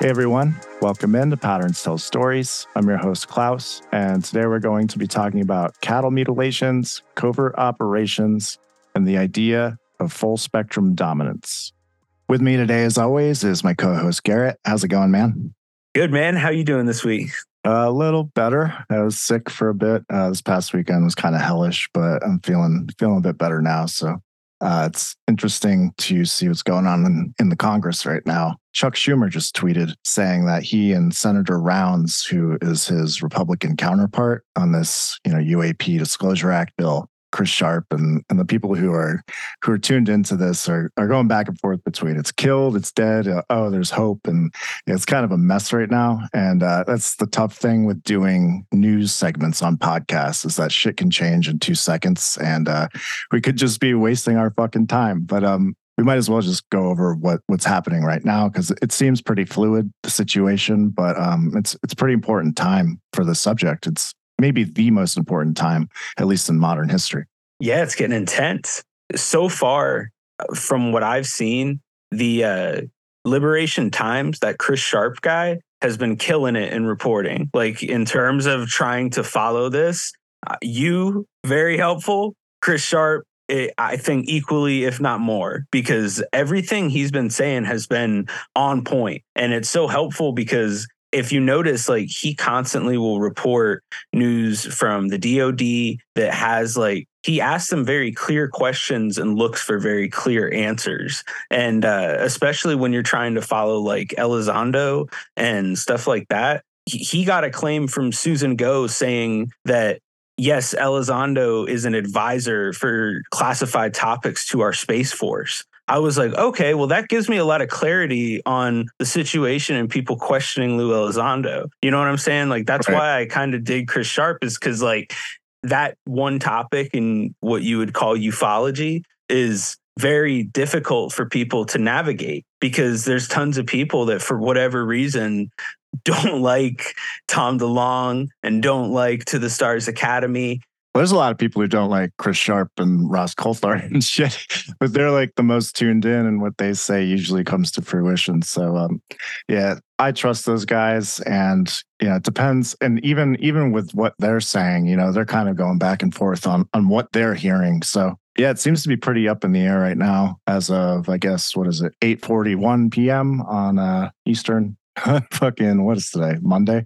Hey everyone, welcome in to Patterns Tell Stories. I'm your host, Klaus, and today we're going to be talking about cattle mutilations, covert operations, and the idea of full spectrum dominance. With me today, as always, is my co host, Garrett. How's it going, man? Good, man. How you doing this week? a little better. I was sick for a bit. Uh, this past weekend was kind of hellish, but I'm feeling feeling a bit better now. So uh, it's interesting to see what's going on in, in the Congress right now. Chuck Schumer just tweeted saying that he and Senator Rounds, who is his Republican counterpart on this, you know, UAP Disclosure Act bill, Chris Sharp and and the people who are who are tuned into this are are going back and forth between it's killed, it's dead, uh, oh, there's hope, and it's kind of a mess right now. And uh, that's the tough thing with doing news segments on podcasts is that shit can change in two seconds, and uh, we could just be wasting our fucking time. But um, we might as well just go over what what's happening right now because it seems pretty fluid the situation, but um, it's it's pretty important time for the subject. It's maybe the most important time, at least in modern history. Yeah, it's getting intense. So far, from what I've seen, the uh, Liberation Times, that Chris Sharp guy, has been killing it in reporting. Like in terms of trying to follow this, uh, you very helpful. Chris Sharp, it, I think equally, if not more, because everything he's been saying has been on point, and it's so helpful because if you notice, like he constantly will report news from the DoD that has like he asks them very clear questions and looks for very clear answers. And uh, especially when you're trying to follow like Elizondo and stuff like that, he, got a claim from Susan Gough saying that yes, Elizondo is an advisor for classified topics to our Space Force. I was like, okay, well, that gives me a lot of clarity on the situation and people questioning Lou Elizondo. You know what I'm saying? Like, that's right. why I kind of dig Chris Sharp, is because, like, that one topic in what you would call ufology is very difficult for people to navigate because there's tons of people that, for whatever reason, don't like Tom DeLonge and don't like To the Stars Academy there's a lot of people who don't like Chris Sharp and Ross Coulthart and shit, but they're like the most tuned in, and what they say usually comes to fruition. So, um, yeah, I trust those guys, and yeah, it depends. And even even with what they're saying, you know, they're kind of going back and forth on on what they're hearing. So, yeah, it seems to be pretty up in the air right now, as of I guess what is it, eight forty one p.m. on uh, Eastern fucking what is today monday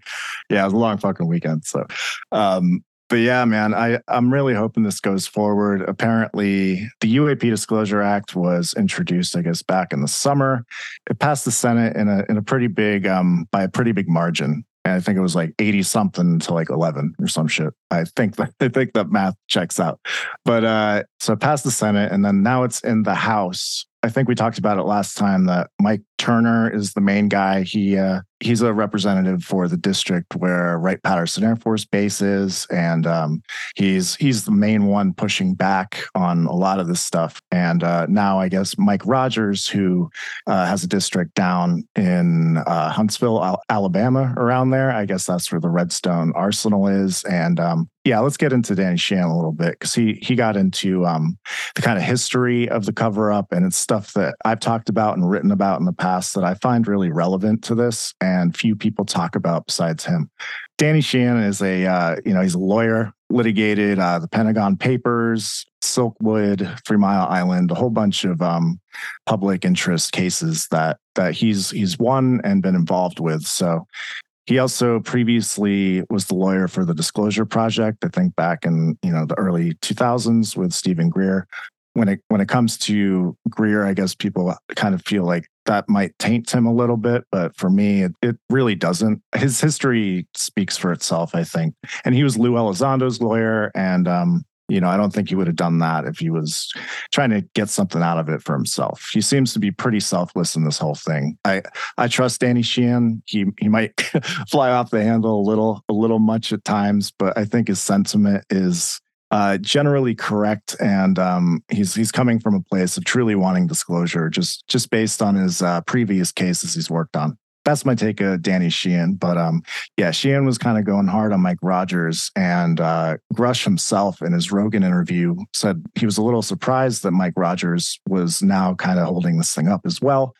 yeah it was a long fucking weekend so um but yeah, man, I, I'm really hoping this goes forward. Apparently, the UAP Disclosure Act was introduced, I guess, back in the summer. It passed the Senate in a in a pretty big um by a pretty big margin. And I think it was like 80 something to like 11 or some shit. I think that I think that math checks out. But uh so it passed the Senate and then now it's in the House. I think we talked about it last time that Mike Turner is the main guy. He uh, he's a representative for the district where Wright Patterson Air Force Base is, and um, he's he's the main one pushing back on a lot of this stuff. And uh, now I guess Mike Rogers, who uh, has a district down in uh, Huntsville, Alabama, around there. I guess that's where the Redstone Arsenal is, and um, yeah, let's get into Danny Sheehan a little bit because he he got into um, the kind of history of the cover up, and it's stuff that I've talked about and written about in the past that I find really relevant to this, and few people talk about besides him. Danny Sheehan is a uh, you know he's a lawyer, litigated uh, the Pentagon Papers, Silkwood, Three Mile Island, a whole bunch of um, public interest cases that that he's he's won and been involved with. So he also previously was the lawyer for the Disclosure Project. I think back in you know the early 2000s with Steven Greer. When it when it comes to Greer, I guess people kind of feel like that might taint him a little bit, but for me, it, it really doesn't. His history speaks for itself, I think. And he was Lou Elizondo's lawyer, and um, you know, I don't think he would have done that if he was trying to get something out of it for himself. He seems to be pretty selfless in this whole thing. I I trust Danny Sheehan. He he might fly off the handle a little a little much at times, but I think his sentiment is uh, generally correct, and um, he's he's coming from a place of truly wanting disclosure, just just based on his uh, previous cases he's worked on that's my take of Danny Sheehan. But um, yeah, Sheehan was kind of going hard on Mike Rogers, and uh, Grusch himself in his Rogan interview said he was a little surprised that Mike Rogers was now kind of holding this thing up as well.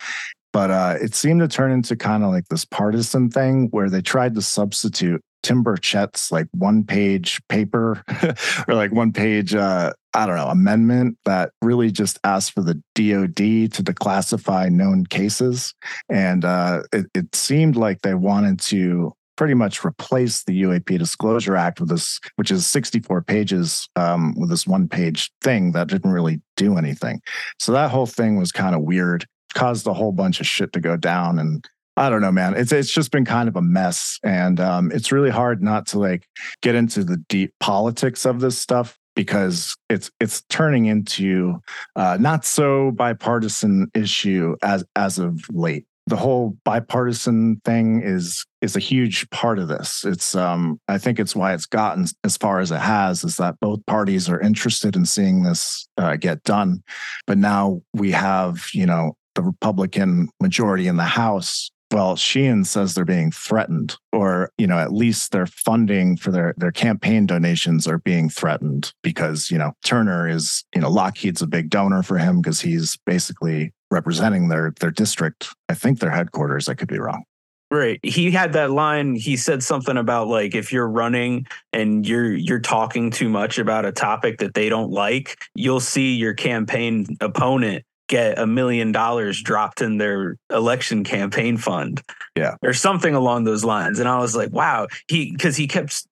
But uh, it seemed to turn into kind of like this partisan thing where they tried to substitute Tim Burchett's like one page paper or like one page, uh, I don't know, amendment that really just asked for the DOD to declassify known cases. And uh, it, it seemed like they wanted to pretty much replace the UAP Disclosure Act with this, which is 64 pages um, with this one page thing that didn't really do anything. So that whole thing was kind of weird, caused a whole bunch of shit to go down. And I don't know, man. It's it's just been kind of a mess, and um, it's really hard not to like get into the deep politics of this stuff because it's it's turning into uh, not so bipartisan issue as as of late the whole bipartisan thing is is a huge part of this. It's um I think it's why it's gotten as far as it has is that both parties are interested in seeing this uh, get done, but now we have you know the Republican majority in the House. Well, Sheehan says they're being threatened, or you know, at least their funding for their their campaign donations are being threatened because you know Turner is you know Lockheed's a big donor for him because he's basically representing their their district. I think their headquarters. I could be wrong. Right. He had that line. He said something about like if you're running and you're you're talking too much about a topic that they don't like, you'll see your campaign opponent get a million dollars dropped in their election campaign fund. Yeah. Or something along those lines. And I was like, wow. He because he kept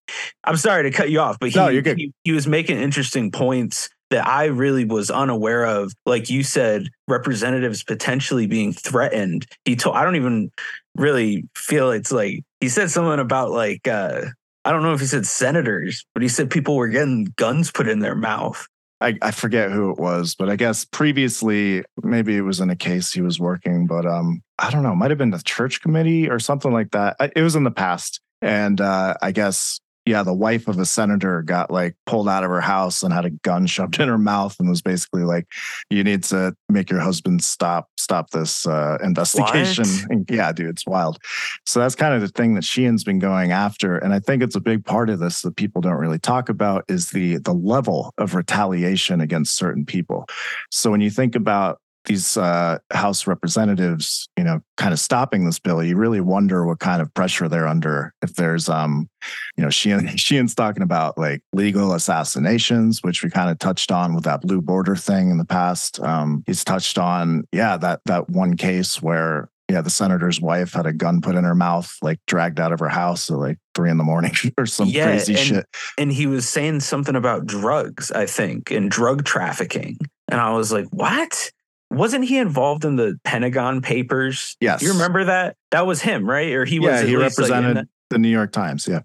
I'm sorry to cut you off, but he, no, you're good. he, he was making interesting points that I really was unaware of. Like you said, representatives potentially being threatened. He told, I don't even really feel it's like, he said something about like, uh, I don't know if he said senators, but he said people were getting guns put in their mouth. I, I forget who it was, but I guess previously maybe it was in a case he was working, but um, I don't know, might have been the church committee or something like that. It was in the past. And uh, I guess yeah, the wife of a senator got like pulled out of her house and had a gun shoved in her mouth and was basically like, "You need to make your husband stop stop this uh, investigation." And yeah, dude, it's wild. So that's kind of the thing that Sheehan's been going after, and I think it's a big part of this that people don't really talk about is the the level of retaliation against certain people. So when you think about these uh, House representatives, you know, kind of stopping this bill, you really wonder what kind of pressure they're under. If there's, um, you know, Sheehan, Sheehan's talking about like legal assassinations, which we kind of touched on with that blue border thing in the past. Um, he's touched on, yeah, that that one case where yeah, the senator's wife had a gun put in her mouth, like dragged out of her house at like three in the morning or some yeah, crazy and, shit. And he was saying something about drugs, I think, and drug trafficking. And I was like, what? Wasn't he involved in the Pentagon Papers? Yes. You remember that? That was him, right? Or he yeah, was. he represented like the, the New York Times. Yeah.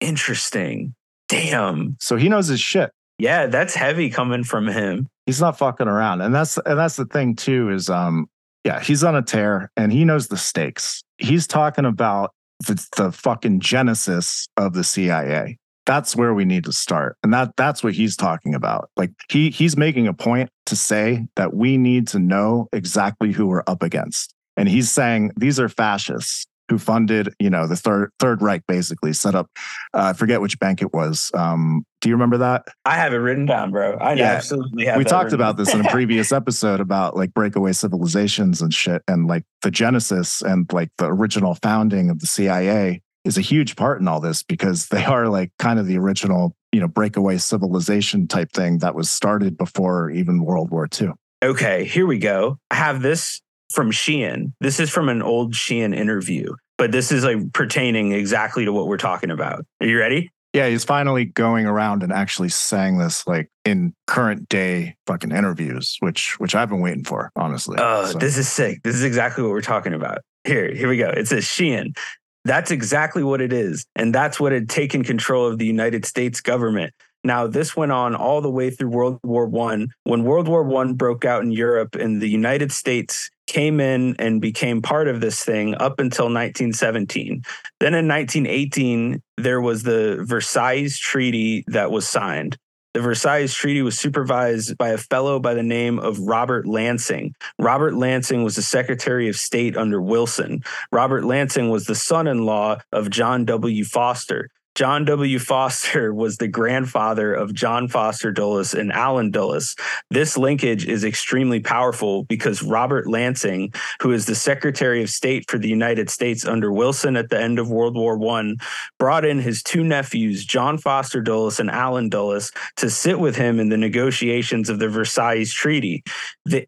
Interesting. Damn. So he knows his shit. Yeah, that's heavy coming from him. He's not fucking around, and that's and that's the thing too. Is um, yeah, he's on a tear, and he knows the stakes. He's talking about the, the fucking genesis of the CIA that's where we need to start. And that that's what he's talking about. Like he he's making a point to say that we need to know exactly who we're up against. And he's saying these are fascists who funded you know the third third reich basically set up uh, i forget which bank it was. Um, do you remember that? I have it written down bro. I yeah. absolutely have we talked about this in a previous episode about like breakaway civilizations and shit and like the genesis and like the original founding of the cia is a huge part in all this because they are like kind of the original, you know, breakaway civilization type thing that was started before even World War II. Okay, here we go. I have this from Sheehan. This is from an old Sheehan interview, but this is like pertaining exactly to what we're talking about. Are you ready? Yeah, he's finally going around and actually saying this like in current day fucking interviews, which which I've been waiting for, honestly. Oh, so. this is sick. This is exactly what we're talking about. Here, here we go. It says Sheehan. That's exactly what it is. And that's what had taken control of the United States government. Now, this went on all the way through World War One. When World War One broke out in Europe and the United States came in and became part of this thing up until 1917. Then in 1918, there was the Versailles Treaty that was signed. The Versailles Treaty was supervised by a fellow by the name of Robert Lansing. Robert Lansing was the Secretary of State under Wilson. Robert Lansing was the son in law of John W. Foster. John W. Foster was the grandfather of John Foster Dulles and Allen Dulles. This linkage is extremely powerful because Robert Lansing, who is the Secretary of State for the United States under Wilson at the end of World War I, brought in his two nephews, John Foster Dulles and Allen Dulles, to sit with him in the negotiations of the Versailles Treaty.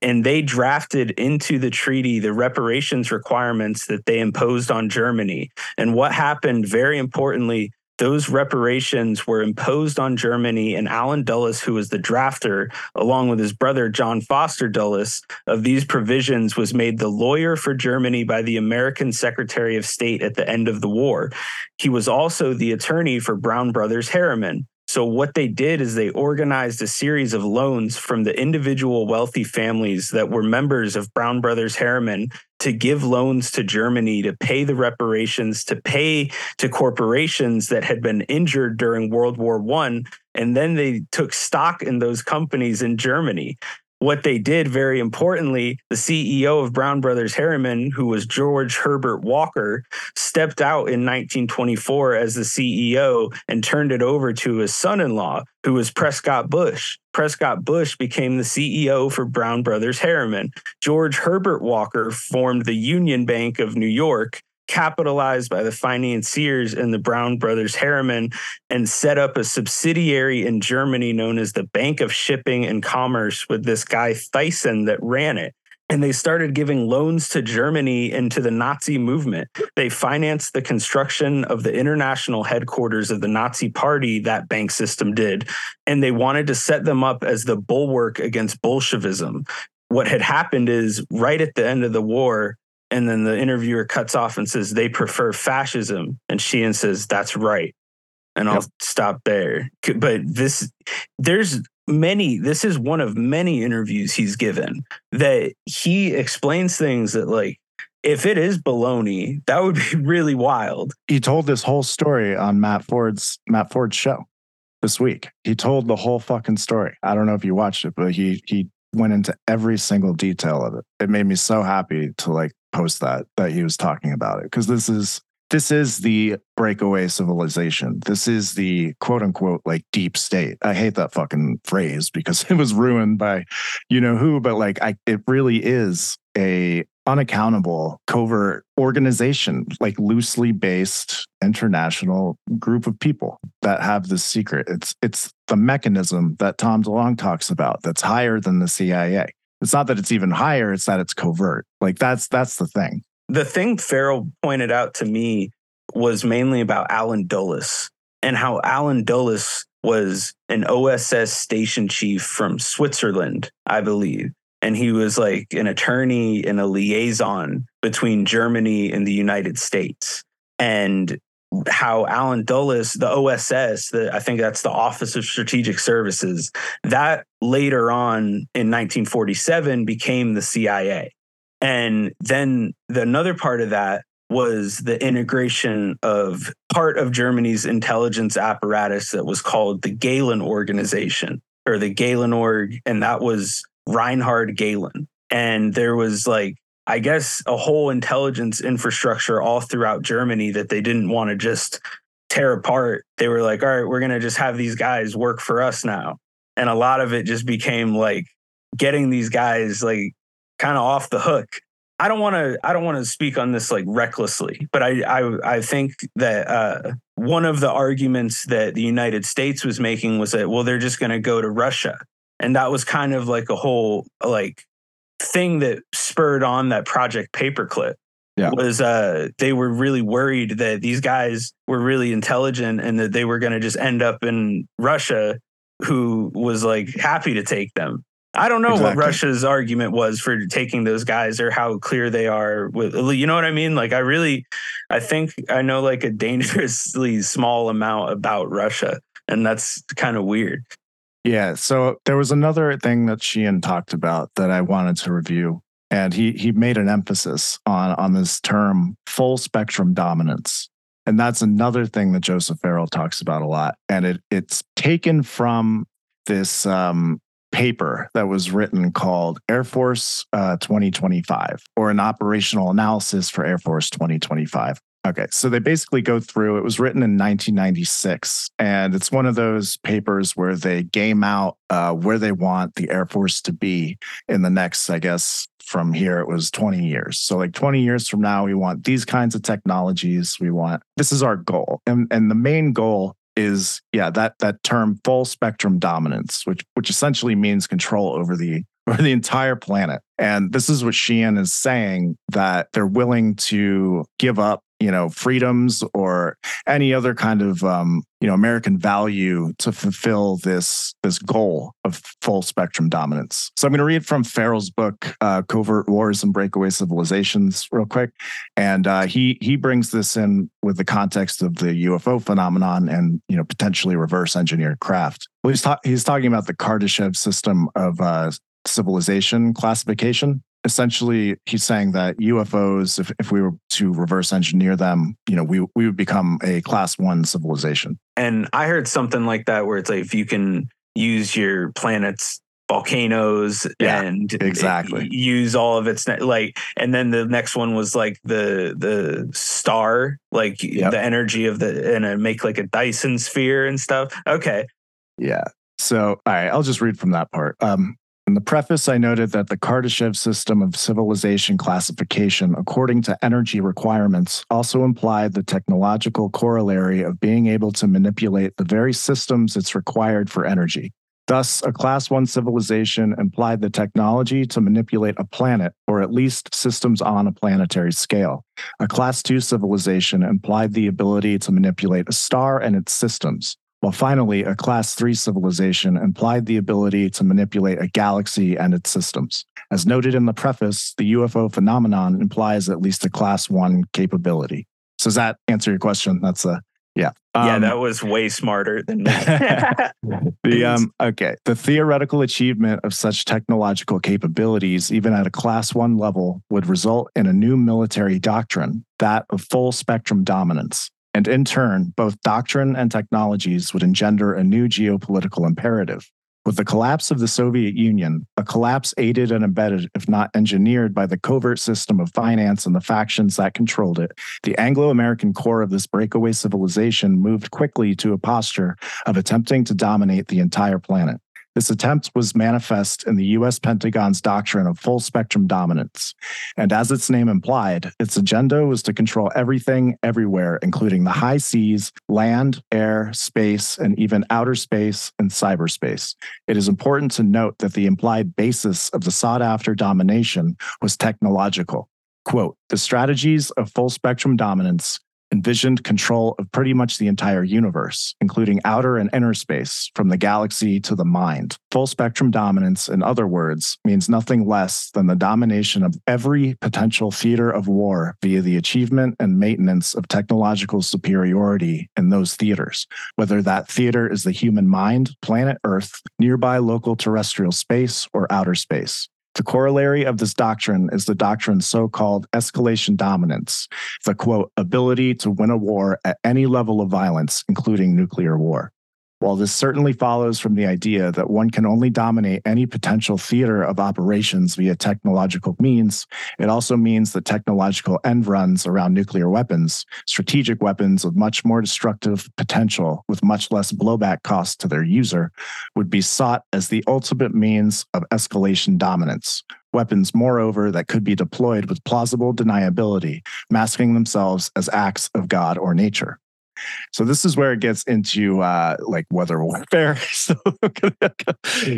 and they drafted into the treaty the reparations requirements that they imposed on Germany. And what happened, very importantly, those reparations were imposed on Germany, and Allen Dulles, who was the drafter, along with his brother John Foster Dulles, of these provisions, was made the lawyer for Germany by the American Secretary of State at the end of the war. He was also the attorney for Brown Brothers Harriman. So, what they did is they organized a series of loans from the individual wealthy families that were members of Brown Brothers Harriman to give loans to Germany to pay the reparations, to pay to corporations that had been injured during World War One. And then they took stock in those companies in Germany what they did very importantly the ceo of brown brothers harriman who was george herbert walker stepped out in 1924 as the ceo and turned it over to his son-in-law who was prescott bush. Prescott bush became the ceo for brown brothers harriman. George herbert walker formed the union bank of new york capitalized by the financiers and the Brown brothers Harriman and set up a subsidiary in Germany known as the Bank of Shipping and Commerce with this guy Thyssen that ran it. And they started giving loans to Germany and to the Nazi movement. They financed the construction of the international headquarters of the Nazi party, that bank system did. And they wanted to set them up as the bulwark against Bolshevism what had happened is right at the end of the war, and then the interviewer cuts off and says they prefer fascism. And Sheehan says, that's right. And I'll stop there. But this, there's many, this is one of many interviews he's given that he explains things that, like, if it is baloney, that would be really wild. He told this whole story on Matt Ford's Matt Ford's show this week. He told the whole fucking story. I don't know if you watched it, but he he went into every single detail of it. It made me so happy to like post that that he was talking about it because this is this is the breakaway civilization. This is the quote unquote like deep state. I hate that fucking phrase because it was ruined by you know who, but like I it really is a unaccountable covert organization, like loosely based international group of people that have this secret. It's it's the mechanism that Tom DeLonge talks about that's higher than the CIA. It's not that it's even higher, it's that it's covert. Like that's that's the thing. The thing Farrell pointed out to me was mainly about Allen Dulles and how Allen Dulles was an OSS station chief from Switzerland, I believe. And he was like an attorney and a liaison between Germany and the United States. And how Allen Dulles, the OSS, the, I think that's the Office of Strategic Services, that later on in 1947 became the CIA. And then the another part of that was the integration of part of Germany's intelligence apparatus that was called the Gehlen Organization or the Gehlen Org, and that was Reinhard Gehlen. And there was like I guess, a whole intelligence infrastructure all throughout Germany that they didn't want to just tear apart. They were like, all right, we're going to just have these guys work for us now. And a lot of it just became like getting these guys like kind of off the hook. I don't want to I don't want to speak on this like recklessly, but I I, I think that uh, one of the arguments that the United States was making was that well they're just going to go to Russia, and that was kind of like a whole like thing that spurred on that project paperclip yeah. was uh, they were really worried that these guys were really intelligent and that they were going to just end up in Russia, who was like happy to take them. I don't know exactly. what Russia's argument was for taking those guys or how clear they are with you know what I mean? Like I really I think I know like a dangerously small amount about Russia and that's kind of weird. Yeah. So there was another thing that Sheehan talked about that I wanted to review. And he he made an emphasis on on this term full spectrum dominance. And that's another thing that Joseph Farrell talks about a lot. And it it's taken from this um, paper that was written called Air Force uh, 2025 or an operational analysis for Air Force 2025. Okay, so they basically go through. It was written in 1996, and it's one of those papers where they game out uh, where they want the Air Force to be in the next, I guess, from here it was 20 years. So, like 20 years from now, we want these kinds of technologies. We want this is our goal, and and the main goal is yeah that that term full spectrum dominance, which which essentially means control over the over the entire planet. And this is what Sheehan is saying that they're willing to give up you know freedoms or any other kind of um, you know American value to fulfill this this goal of full spectrum dominance. So I'm going to read from Farrell's book, uh, "Covert Wars and Breakaway Civilizations," real quick, and uh, he he brings this in with the context of the UFO phenomenon and you know potentially reverse engineered craft. Well, he's, ta- he's talking about the Kardashev system of uh, civilization classification essentially he's saying that UFOs, if, if we were to reverse engineer them, you know, we we would become a class one civilization. And I heard something like that where it's like if you can use your planet's volcanoes yeah, and exactly. use all of its like and then the next one was like the the star like yep. the energy of the and make like a dyson sphere and stuff. Okay. Yeah. So all right i'll just read from that part. Um in the preface, I noted that the Kardashev system of civilization classification, according to energy requirements, also implied the technological corollary of being able to manipulate the very systems it's required for energy. Thus, a class one civilization implied the technology to manipulate a planet, or at least systems on a planetary scale. A class two civilization implied the ability to manipulate a star and its systems while finally, a Class 3 civilization implied the ability to manipulate a galaxy and its systems. As noted in the preface, the UFO phenomenon implies at least a Class 1 capability. So, does that answer your question? That's a yeah. Um, yeah, that was way smarter than me. the um okay, the theoretical achievement of such technological capabilities even at a class 1 level would result in a new military doctrine, that of full spectrum dominance. And in turn, both doctrine and technologies would engender a new geopolitical imperative. With the collapse of the Soviet Union, a collapse aided and abetted, if not engineered, by the covert system of finance and the factions that controlled it, the Anglo American core of this breakaway civilization moved quickly to a posture of attempting to dominate the entire planet. This attempt was manifest in the US Pentagon's doctrine of full spectrum dominance. And as its name implied, its agenda was to control everything everywhere, including the high seas, land, air, space, and even outer space and cyberspace. It is important to note that the implied basis of the sought after domination was technological. Quote, the strategies of full spectrum dominance envisioned control of pretty much the entire universe, including outer and inner space, from the galaxy to the mind. Full spectrum dominance, in other words, means nothing less than the domination of every potential theater of war via the achievement and maintenance of technological superiority in those theaters, whether that theater is the human mind, planet Earth, nearby local terrestrial space, or outer space. The corollary of this doctrine is the doctrine's so called escalation dominance, the quote, ability to win a war at any level of violence, including nuclear war. While this certainly follows from the idea that one can only dominate any potential theater of operations via technological means, it also means that technological end runs around nuclear weapons, strategic weapons of much more destructive potential with much less blowback cost to their user, would be sought as the ultimate means of escalation dominance. Weapons, moreover, that could be deployed with plausible deniability, masking themselves as acts of God or nature. So this is where it gets into uh, like weather warfare. so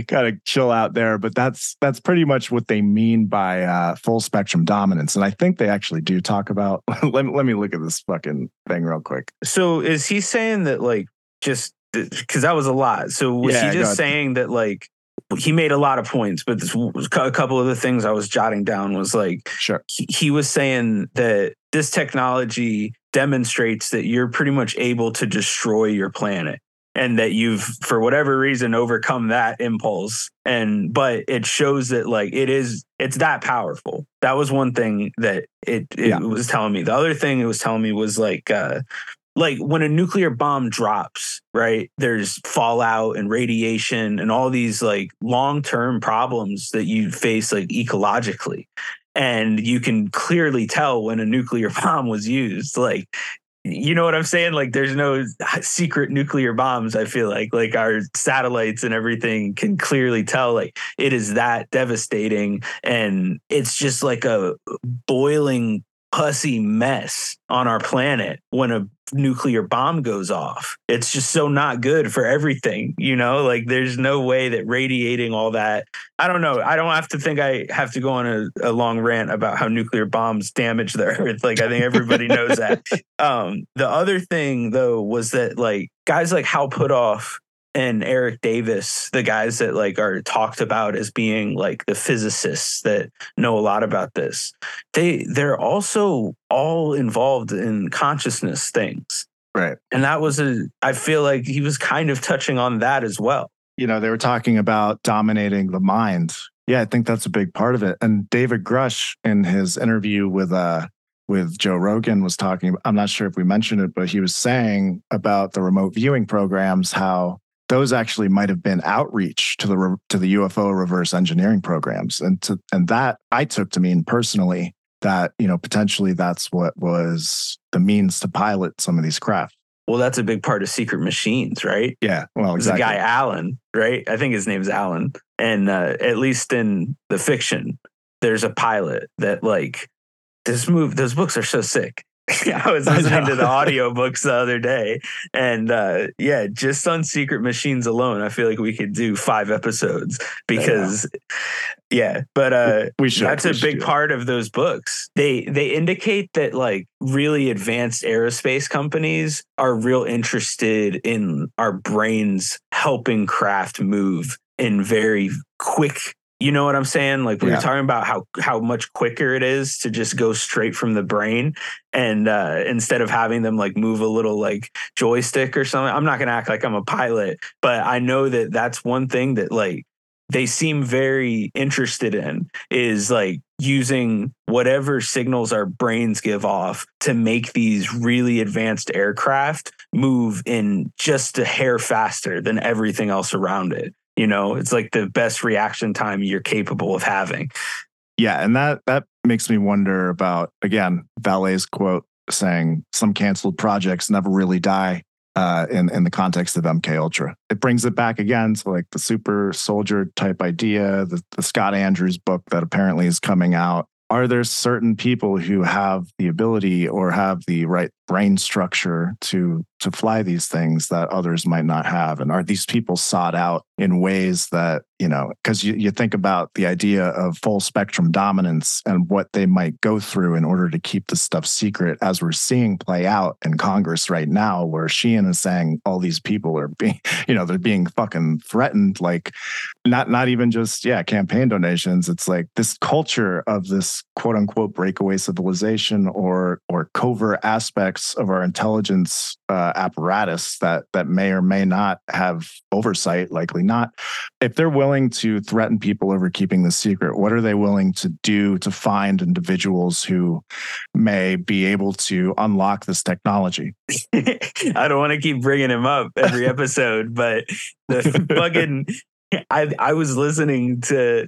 kind of chill out there, but that's that's pretty much what they mean by uh, full spectrum dominance. And I think they actually do talk about. let me let me look at this fucking thing real quick. So is he saying that like just because that was a lot? So was yeah, he just saying that like he made a lot of points, but this, a couple of the things I was jotting down was like, sure, he, he was saying that this technology demonstrates that you're pretty much able to destroy your planet and that you've for whatever reason overcome that impulse. And but it shows that like it is it's that powerful. That was one thing that it it yeah. was telling me. The other thing it was telling me was like uh like when a nuclear bomb drops, right? There's fallout and radiation and all these like long term problems that you face like ecologically. and you can clearly tell when a nuclear bomb was used. Like, you know what I'm saying? Like, there's no secret nuclear bombs. I feel like, like our satellites and everything can clearly tell, like, it is that devastating. And it's just like a boiling pussy mess on our planet when a nuclear bomb goes off. It's just so not good for everything, you know? Like there's no way that radiating all that. I don't know. I don't have to think I have to go on a, a long rant about how nuclear bombs damage the earth. Like I think everybody knows that. Um the other thing though was that like guys like Hal Puthoff and Eric Davis, the guys that like are talked about as being like the physicists that know a lot about this, they they're also all involved in consciousness things. Right. And that was a I feel like he was kind of touching on that as well. You know, they were talking about dominating the mind. Yeah, I think that's a big part of it. And David Grusch in his interview with uh with Joe Rogan was talking I'm not sure if we mentioned it, but he was saying about the remote viewing programs how those actually might have been outreach to the to the UFO reverse engineering programs, and to and that I took to mean personally that you know potentially that's what was the means to pilot some of these craft. Well, that's a big part of Secret Machines, right? Yeah. Well, exactly. The guy Alan, right? I think his name's Alan, and uh, at least in the fiction, there's a pilot that like this move. Those books are so sick I was listening I to the audiobooks the other day. And uh, yeah, just on Secret Machines alone, I feel like we could do five episodes because yeah, but uh we should that's we a big part of those books. They they indicate that like really advanced aerospace companies are real interested in our brains helping craft move in very quick you know what I'm saying? Like we yeah. were talking about how how much quicker it is to just go straight from the brain, and uh, instead of having them like move a little like joystick or something. I'm not gonna act like I'm a pilot, but I know that that's one thing that like they seem very interested in is like using whatever signals our brains give off to make these really advanced aircraft move in just a hair faster than everything else around it. You know, it's like the best reaction time you're capable of having. Yeah, and that that makes me wonder about again Vallée's quote saying some canceled projects never really die uh, in in the context of MK Ultra. It brings it back again to like the super soldier type idea, the, the Scott Andrews book that apparently is coming out. Are there certain people who have the ability or have the right brain structure to to fly these things that others might not have? And are these people sought out in ways that you know because you, you think about the idea of full spectrum dominance and what they might go through in order to keep this stuff secret as we're seeing play out in congress right now where sheehan is saying all these people are being you know they're being fucking threatened like not not even just yeah campaign donations. It's like this culture of this quote unquote breakaway civilization or or covert aspects of our intelligence uh, apparatus that that may or may not have oversight, likely not. If they're willing to threaten people over keeping the secret, what are they willing to do to find individuals who may be able to unlock this technology? I don't want to keep bringing him up every episode, but the fucking I I was listening to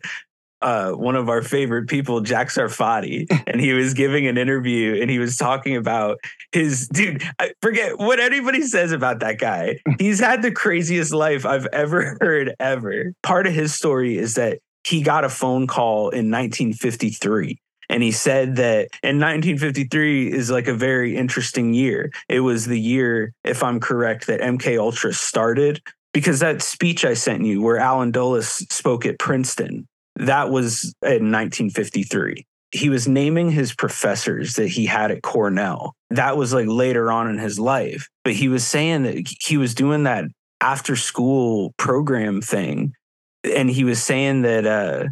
uh, one of our favorite people, Jack Sarfatti, and he was giving an interview and he was talking about his dude. I forget what anybody says about that guy. He's had the craziest life I've ever heard, ever. Part of his story is that he got a phone call in 1953 and he said that in 1953 is like a very interesting year it was the year if i'm correct that mk ultra started because that speech i sent you where allen dulles spoke at princeton that was in 1953. He was naming his professors that he had at Cornell. That was like later on in his life. But he was saying that he was doing that after school program thing. And he was saying that, uh,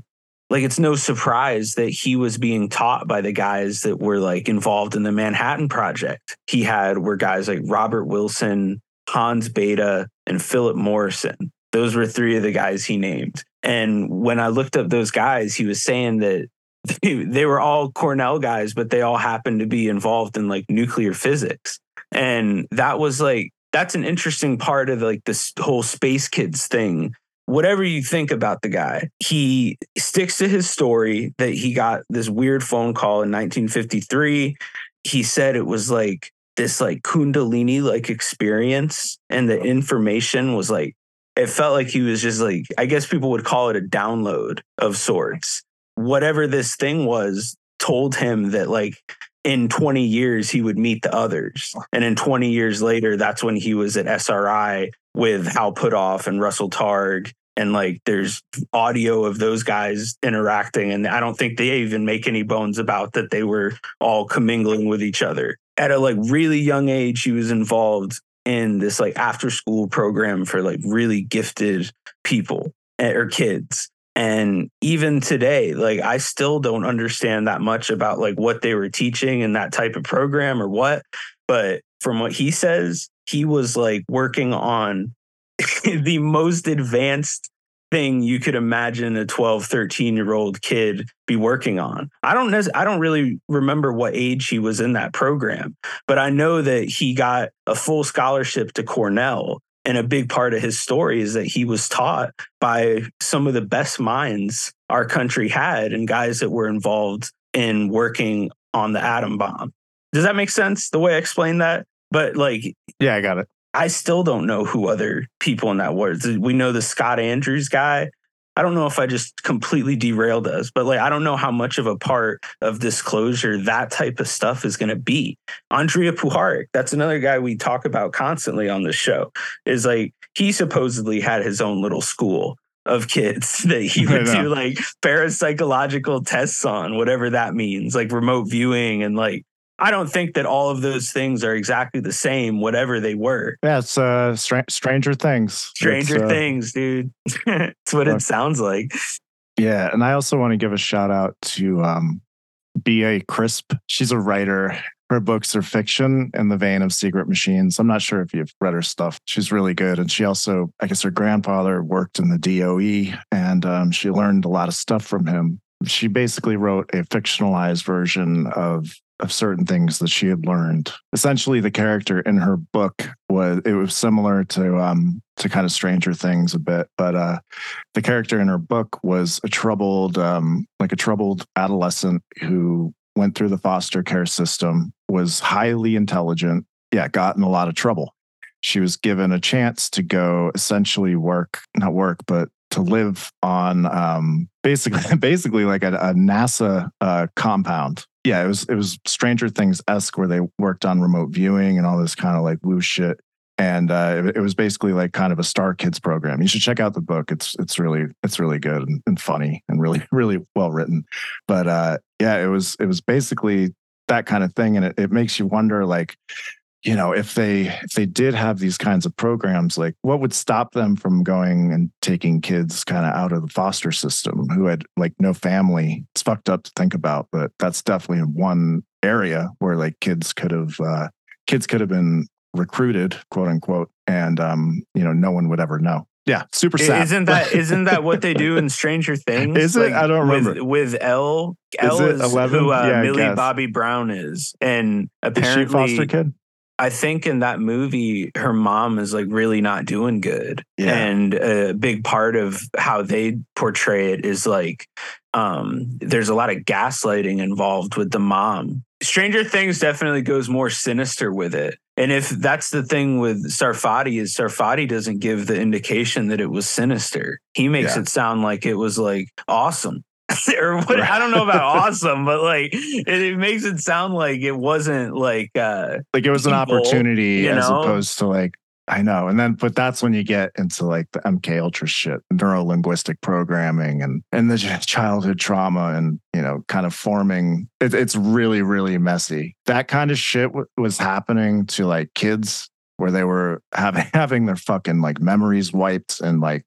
like, it's no surprise that he was being taught by the guys that were like involved in the Manhattan Project. He had were guys like Robert Wilson, Hans Bethe, and Philip Morrison. Those were three of the guys he named. And when I looked up those guys, he was saying that they were all Cornell guys, but they all happened to be involved in like nuclear physics. And that was like, that's an interesting part of like this whole space kids thing whatever you think about the guy, he sticks to his story that he got this weird phone call in 1953. He said it was like this like kundalini like experience and the information was like it felt like he was just like I guess people would call it a download of sorts. Whatever this thing was told him that like in 20 years he would meet the others. And in 20 years later, that's when he was at SRI with Hal Puthoff and Russell Targ. And like there's audio of those guys interacting. And I don't think they even make any bones about that they were all commingling with each other. At a like really young age, he was involved in this like after school program for like really gifted people eh, or kids. And even today like i still don't understand that much about like what they were teaching in that type of program or what but from what he says he was like working on the most advanced thing you could imagine a 12 13 year old kid be working on i don't know i don't really remember what age he was in that program but i know that he got a full scholarship to cornell and a big part of his story is that he was taught by some of the best minds our country had and guys that were involved in working on the atom bomb. Does that make sense the way I explained that? But like, yeah, I got it. I still don't know who other people in that were. We know the Scott Andrews guy, I don't know if I just completely derailed us, but like I don't know how much of a part of disclosure that type of stuff is going to be. Andrija Puharich, that's another guy we talk about constantly on the show. Is like he supposedly had his own little school of kids that he would do like parapsychological tests on, whatever that means, like remote viewing and like I don't think that all of those things are exactly the same, whatever they were. Yeah, it's uh, Str- Stranger Things. Stranger uh, Things, dude. it's what it sounds like. Yeah, and I also want to give a shout out to um, B.A. Crisp. She's a writer. Her books are fiction in the vein of Secret Machines. I'm not sure if you've read her stuff. She's really good. And she also, I guess her grandfather worked in the DOE and um, she learned a lot of stuff from him. She basically wrote a fictionalized version of of certain things that she had learned. Essentially, the character in her book was it was similar to um to kind of Stranger Things a bit, but uh the character in her book was a troubled um like a troubled adolescent who went through the foster care system, was highly intelligent, yeah, got in a lot of trouble. She was given a chance to go essentially work, not work, but to live on um, basically basically like a, a NASA uh, compound yeah, it was it was Stranger Things esque where they worked on remote viewing and all this kind of like woo shit. And uh, it, it, was basically like kind of a Star Kids program. You should check out the book. It's it's really it's really good and, and funny and really really well written. But uh, yeah, it was it was basically that kind of thing, and it, it makes you wonder like you know if they if they did have these kinds of programs like what would stop them from going and taking kids kind of out of the foster system who had like no family it's fucked up to think about but that's definitely one area where like kids could have uh kids could have been recruited quote unquote and um you know no one would ever know yeah, super sad. Isn't that isn't that what they do in Stranger Things? Is it? Like, I don't remember. With, with Elle, Elle is, is who uh, yeah, Millie Bobby Brown is, and apparently is she foster kid. I think in that movie, her mom is like really not doing good. Yeah. And a big part of how they portray it is like um, there's a lot of gaslighting involved with the mom. Stranger Things definitely goes more sinister with it. And if that's the thing with Sarfatti is Sarfatti doesn't give the indication that it was sinister. He makes yeah. it sound like it was like awesome. or what I don't know about awesome, but like it, it, makes it sound like it wasn't like uh like it was an opportunity as know? opposed to like I know. And then but that's when you get into like the MK ultra shit, neuro linguistic programming and and the childhood trauma and you know kind of forming it, it's really really messy. That kind of shit w- was happening to like kids where they were having having their fucking like memories wiped and like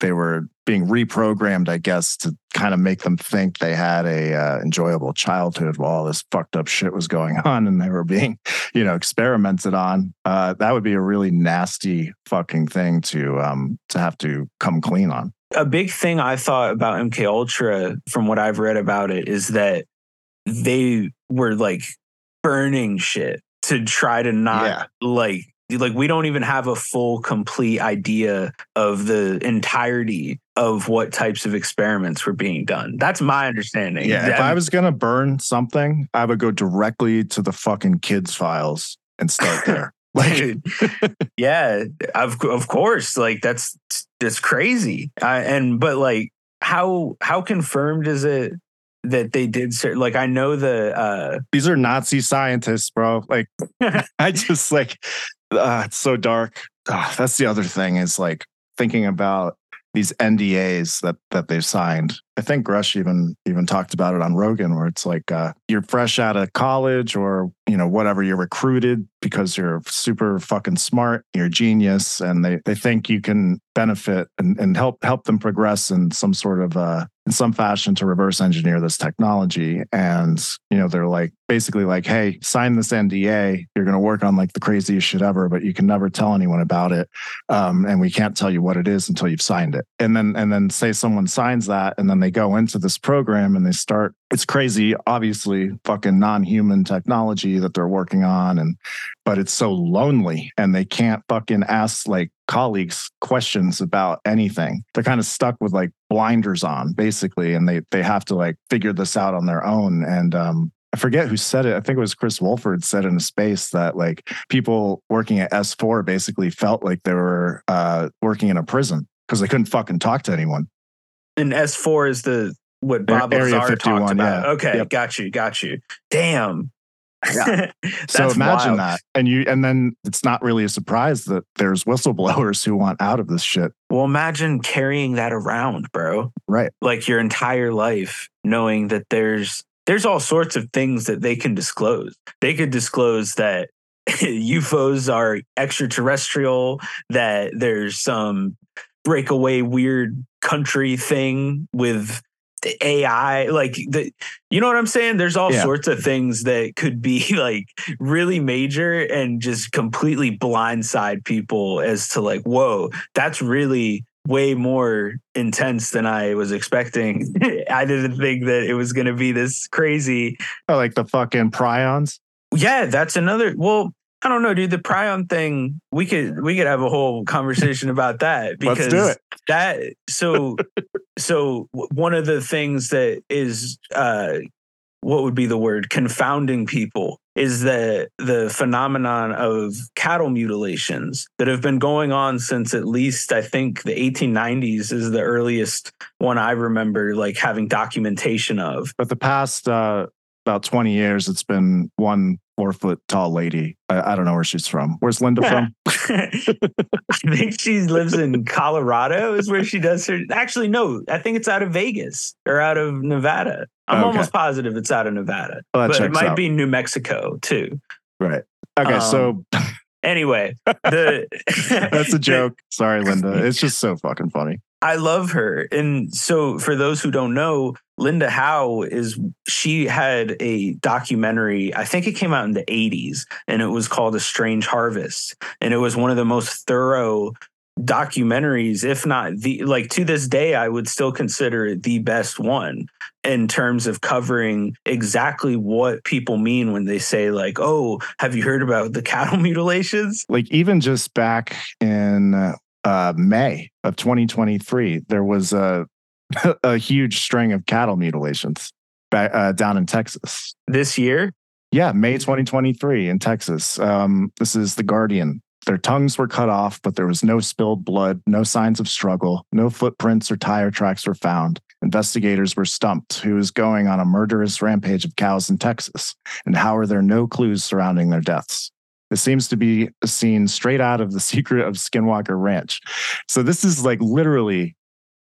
they were being reprogrammed, I guess, to kind of make them think they had a uh, enjoyable childhood while all this fucked up shit was going on and they were being, you know, experimented on. Uh, that would be a really nasty fucking thing to um to have to come clean on. A big thing I thought about MK Ultra, from what I've read about it, is that they were like burning shit to try to not yeah. like like we don't even have a full complete idea of the entirety of what types of experiments were being done. That's my understanding. Yeah. If I was gonna burn something, I would go directly to the fucking kids files and start there. like yeah, of of course, like that's that's crazy. I, and but like, how how confirmed is it that they did? cer- Like, I know the uh, these are Nazi scientists, bro. Like I just like uh, it's so dark. Ah, that's the other thing is like thinking about these NDAs that that they've signed. I think Grusch even even talked about it on Rogan, where it's like uh, you're fresh out of college or you know whatever you're recruited because you're super fucking smart, you're a genius, and they they think you can benefit and, and help help them progress in some sort of uh, in some fashion to reverse engineer this technology. And you know they're like basically like, hey, sign this NDA. You're going to work on like the craziest shit ever, but you can never tell anyone about it um, and we can't tell you what it is until you've signed it. And then and then say someone signs that, and then they go into this program and they start. It's crazy, obviously, fucking non-human technology that they're working on, and but it's so lonely, and they can't fucking ask like colleagues questions about anything. They're kind of stuck with like blinders on, basically, and they they have to like figure this out on their own. And um, I forget who said it. I think it was Chris Wolford said in a space that like people working at S4 basically felt like they were uh, working in a prison because they couldn't fucking talk to anyone. and S four is the what Bob Area Lazar 51, talked about. yeah. Okay, Yep. got you, got you. Damn. Yeah. So imagine wild. that. And you and then it's not really a surprise that there's whistleblowers who want out of this shit. Well, imagine carrying that around, bro. Right. Like your entire life, knowing that there's there's all sorts of things that they can disclose. They could disclose that UFOs are extraterrestrial, that there's some breakaway weird country thing with the AI, like the you know what I'm saying? There's all Yeah. sorts of things that could be like really major and just completely blindside people as to like, whoa, that's really way more intense than I was expecting. I didn't think that it was going to be this crazy. Oh, like the fucking prions. Yeah, that's another. Well, I don't know, dude. The prion thing, we could we could have a whole conversation about that because Let's do it. that so so one of the things that is uh what would be the word confounding people is that the phenomenon of cattle mutilations that have been going on since at least I think the 1890s is the earliest one I remember like having documentation of. But the past uh, about 20 years, it's been one four foot tall lady. I, I don't know where she's from. Where's Linda from? I think she lives in Colorado is where she does her actually no, I think it's out of Vegas or out of Nevada. I'm Okay. almost positive it's out of Nevada. Oh, that but it might out. be New Mexico too. Right. Okay. Um, so Anyway, the that's a joke. Sorry, Linda. It's just so fucking funny. I love her. And so for those who don't know, Linda Howe is she had a documentary, I think it came out in the 80s, and it was called A Strange Harvest. And it was one of the most thorough documentaries, if not the like to this day, I would still consider it the best one in terms of covering exactly what people mean when they say, like, oh, have you heard about the cattle mutilations? Like even just back in uh, May of 2023, there was a a huge string of cattle mutilations back, uh, down in Texas. This year? Yeah, May 2023 in Texas. Um, this is the Guardian. Their tongues were cut off, but there was no spilled blood, no signs of struggle, no footprints or tire tracks were found. Investigators were stumped. Who is going on a murderous rampage of cows in Texas? And how are there no clues surrounding their deaths? This seems to be a scene straight out of the secret of Skinwalker Ranch. So this is like literally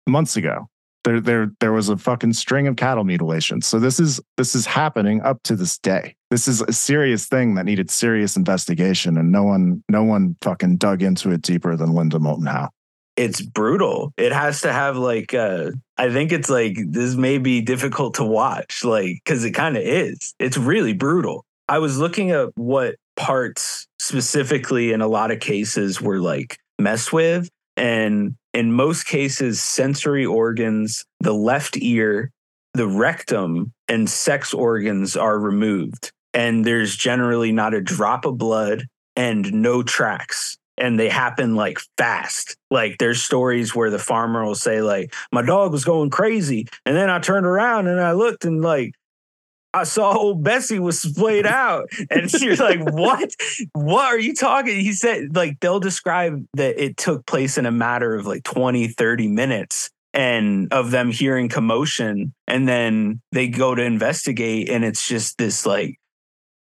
months ago. There, there, there was a fucking string of cattle mutilations. So this is this is happening up to this day. This is a serious thing that needed serious investigation, and no one, no one fucking dug into it deeper than Linda Moulton Howe. it's brutal. It has to have like uh I think it's like this may be difficult to watch, like because it kind of is. It's really brutal. I was looking at what parts specifically in a lot of cases were like messed with, and in most cases, sensory organs, the left ear, the rectum, and sex organs are removed. And there's generally not a drop of blood and no tracks and they happen like fast. Like there's stories where the farmer will say like my dog was going crazy and then I turned around and I looked and like I saw old Bessie was splayed out. And you're like, what? What are you talking? He said, like, they'll describe that it took place in a matter of like 20, 30 minutes and of them hearing commotion. And then they go to investigate, and it's just this like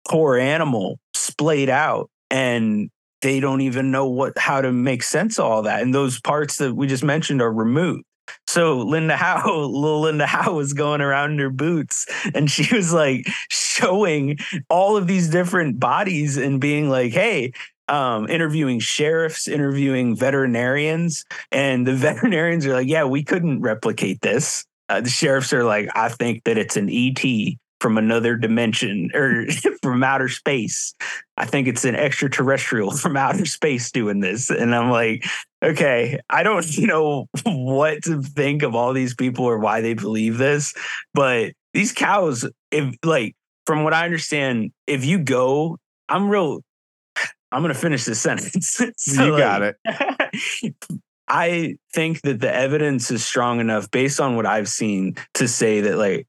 poor animal splayed out. And they don't even know what how to make sense of all that. And those parts that we just mentioned are removed. So Linda Howe, little Linda Howe was going around in her boots and she was like showing all of these different bodies and being like, hey, um, interviewing sheriffs, interviewing veterinarians, and the veterinarians are like, "Yeah, we couldn't replicate this." Uh, the sheriffs are like, "I think that it's an ET from another dimension or from outer space. I think it's an extraterrestrial from outer space doing this. And I'm like, okay, I don't know what to think of all these people or why they believe this, but these cows, if like, from what I understand, if you go, I'm real, I'm going to finish this sentence. so you got like, it. I think that the evidence is strong enough based on what I've seen to say that like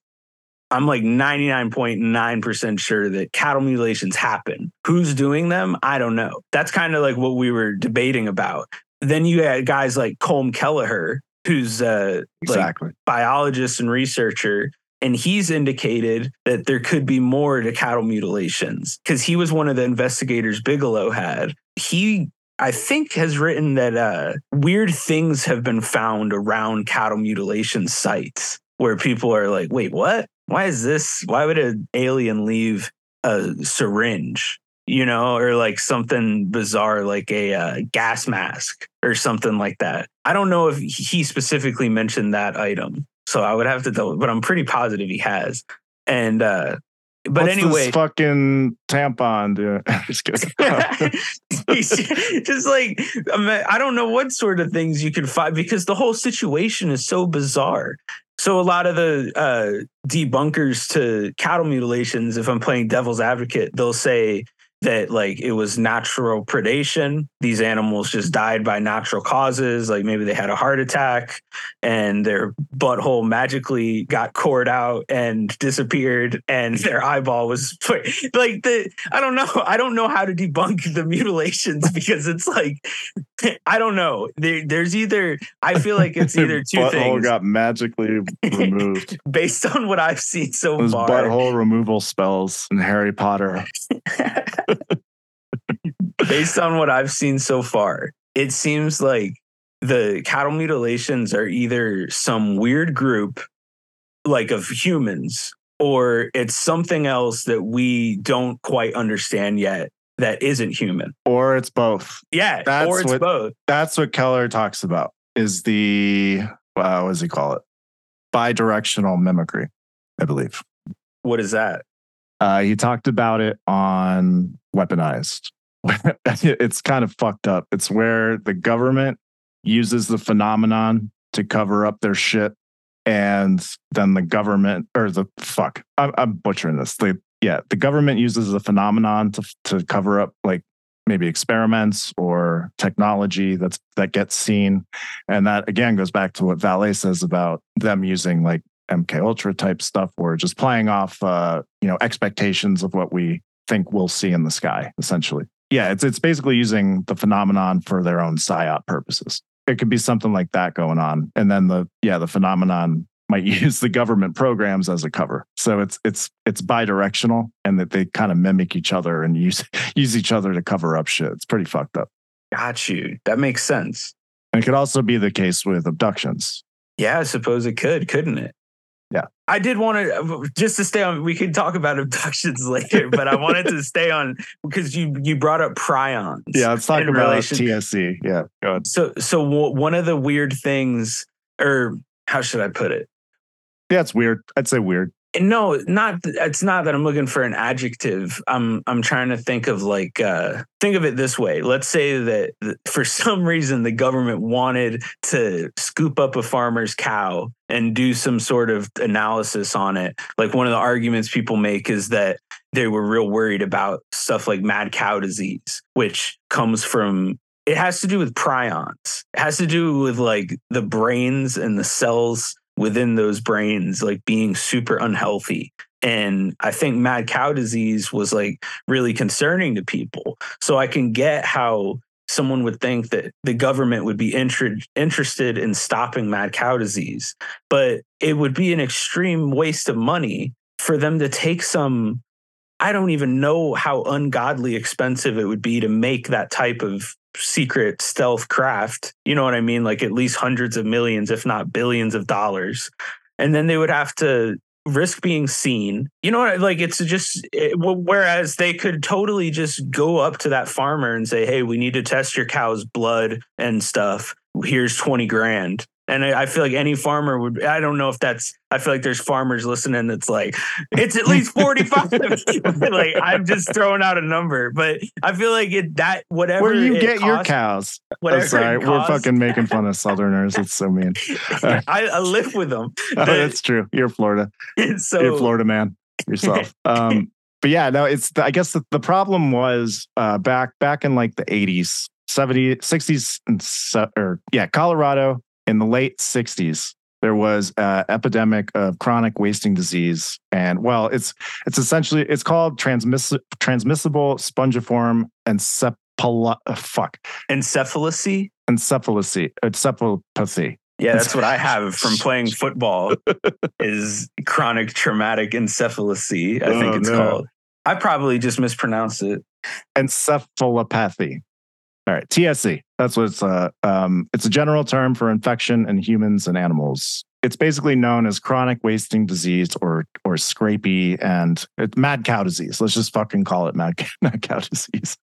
I'm like 99.9% sure that cattle mutilations happen. Who's doing them? I don't know. That's kind of like what we were debating about. Then you had guys like Colm Kelleher, who's a exactly. like biologist and researcher. And he's indicated that there could be more to cattle mutilations because he was one of the investigators Bigelow had. He I think has written that uh, weird things have been found around cattle mutilation sites where people are like, wait, what? why is this? Why would an alien leave a syringe? You know, or like something bizarre like a uh, gas mask or something like that. I don't know if he specifically mentioned that item, so I would have to double, but I'm pretty positive he has. And uh, but What's anyway, fucking tampon, dude. just just like I don't know what sort of things you can find because the whole situation is so bizarre. So a lot of the uh, debunkers to cattle mutilations, if I'm playing devil's advocate, they'll say that like it was natural predation. These animals just died by natural causes. Like maybe they had a heart attack and their butthole magically got cored out and disappeared and their eyeball was like the I don't know. I don't know how to debunk the mutilations because it's like I don't know. There, there's either I feel like it's either two butthole things. got magically removed based on what I've seen so Those far. butthole removal spells in Harry Potter. based on what I've seen so far, it seems like the cattle mutilations are either some weird group like of humans or it's something else that we don't quite understand yet that isn't human. Or it's both. Yeah, That's or it's what- both. That's what Kelleher talks about is the, uh, what does he call it? Bidirectional mimicry, I believe. What is that? Uh, he talked about it on Weaponized. it's kind of fucked up. It's where the government uses the phenomenon to cover up their shit, and then the government or the fuck, I'm, I'm butchering this. The yeah, the government uses the phenomenon to to cover up like maybe experiments or technology that's that gets seen, and that again goes back to what Vallée says about them using like MK Ultra type stuff, or just playing off uh, you know expectations of what we think we'll see in the sky, essentially. Yeah, it's it's basically using the phenomenon for their own psyop purposes. It could be something like that going on, and then the yeah the phenomenon might use the government programs as a cover. So it's it's it's bidirectional, and that they kind of mimic each other and use use each other to cover up shit. It's pretty fucked up. Got you. That makes sense. And it could also be the case with abductions. Yeah, I suppose it could, couldn't it? Yeah. I did want to just to stay on. We can talk about abductions later, but I wanted to stay on because you you brought up prions. Yeah, let's talk about relation- TSE. Yeah, go ahead. So so w- one of the weird things, or how should I put it? Yeah, it's weird. I'd say weird. No, not it's not that I'm looking for an adjective. I'm I'm trying to think of like uh think of it this way. Let's say that for some reason the government wanted to scoop up a farmer's cow and do some sort of analysis on it. Like one of the arguments people make is that they were real worried about stuff like mad cow disease, which comes from it has to do with prions. It has to do with like the brains and the cells within those brains like being super unhealthy. And I think mad cow disease was like really concerning to people. So I can get how someone would think that the government would be inter- interested in stopping mad cow disease, but it would be an extreme waste of money for them to take some. I don't even know how ungodly expensive it would be to make that type of secret stealth craft. You know what I mean? Like at least hundreds of millions, if not billions of dollars. And then they would have to risk being seen. You know what? Like it's just eh, it, whereas they could totally just go up to that farmer and say, "Hey, we need to test your cow's blood and stuff. Here's 20 grand." And I, I feel like any farmer would, I don't know if that's, I feel like there's farmers listening that's like, it's at least 45. like, I'm just throwing out a number, but I feel like it, that, whatever. Where you get costs, your cows. Whatever. Oh, sorry. We're fucking making fun of Southerners. It's so mean. Uh, I, I, live with them. oh, that's true. You're Florida. So, You're Florida man yourself. Um, but yeah, no, it's, I guess the, the problem was uh, back, back in like the 80s, 70s, 60s, and, or yeah, Colorado in the late 60s there was an epidemic of chronic wasting disease. And well it's it's essentially it's called transmiss- transmissible spongiform encephalo uh, fuck. Encephalopathy encephalopathy encephalopathy. Yeah that's what i have from playing football is chronic traumatic encephalopathy i think oh, it's no. called. I probably just mispronounced it. Encephalopathy all right, TSE. That's what it's uh, um, it's a general term for infection in humans and animals. It's basically known as chronic wasting disease or or scrapie and it's mad cow disease. Let's just fucking call it mad, mad cow disease.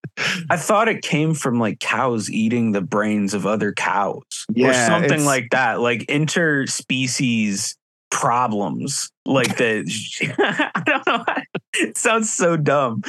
I thought it came from like cows eating the brains of other cows yeah, or something like that, like interspecies problems like that. I don't know. It sounds so dumb.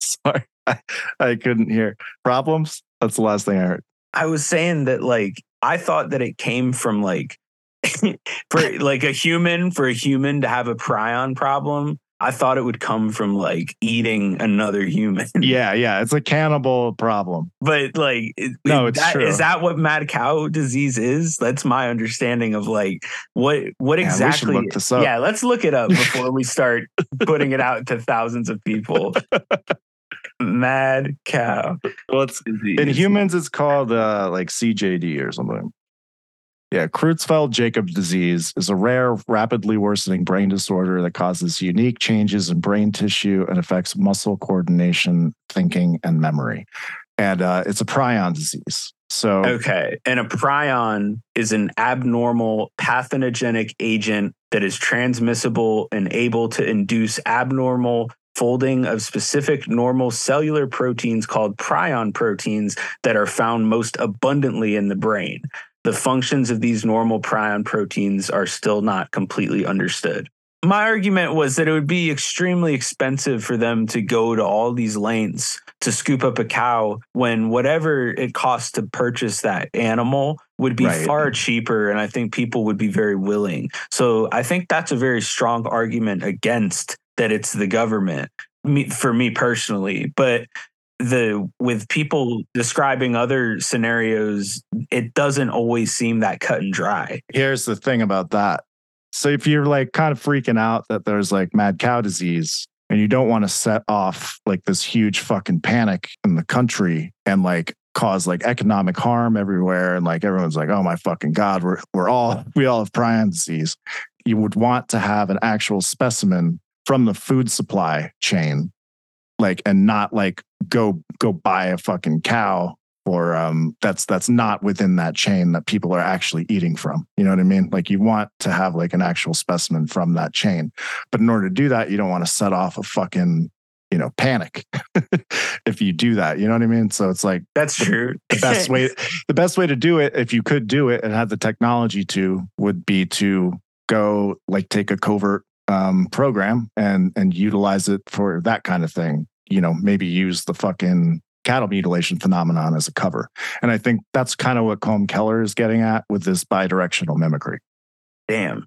Sorry. I, I couldn't hear. Problems? That's the last thing I heard. I was saying that like I thought that it came from like for like a human for a human to have a prion problem. I thought it would come from like eating another human. Yeah, yeah, it's a cannibal problem. But like, no, it's that, true. Is that what mad cow disease is? That's my understanding of like what what yeah, exactly. Yeah, let's look it up before we start putting it out to thousands of people. Mad cow. Well, it's in humans, it's called uh, like CJD or something. Yeah, Creutzfeldt Jakob disease is a rare, rapidly worsening brain disorder that causes unique changes in brain tissue and affects muscle coordination, thinking, and memory. And uh, it's a prion disease. So, okay. And a prion is an abnormal pathogenic agent that is transmissible and able to induce abnormal folding of specific normal cellular proteins called prion proteins that are found most abundantly in the brain. The functions of these normal prion proteins are still not completely understood. My argument was that it would be extremely expensive for them to go to all these lengths to scoop up a cow when whatever it costs to purchase that animal would be right. far cheaper. And I think people would be very willing. So I think that's a very strong argument against that it's the government me, for me personally but the with people describing other scenarios it doesn't always seem that cut and dry. Here's the thing about that. So if you're like kind of freaking out that there's like mad cow disease and you don't want to set off like this huge fucking panic in the country and like cause like economic harm everywhere and like everyone's like oh my fucking god we're we're all we all have prion disease you would want to have an actual specimen from the food supply chain like and not like go go buy a fucking cow or um that's that's not within that chain that people are actually eating from. You know what i mean? Like you want to have like an actual specimen from that chain. But in order to do that you don't want to set off a fucking you know panic if you do that. You know what i mean? So it's like that's the, true. the best way the best way to do it if you could do it and have the technology to would be to go like take a covert um, program and and utilize it for that kind of thing. You know, maybe use the fucking cattle mutilation phenomenon as a cover. And I think that's kind of what Colm Kelleher is getting at with this bidirectional mimicry. Damn.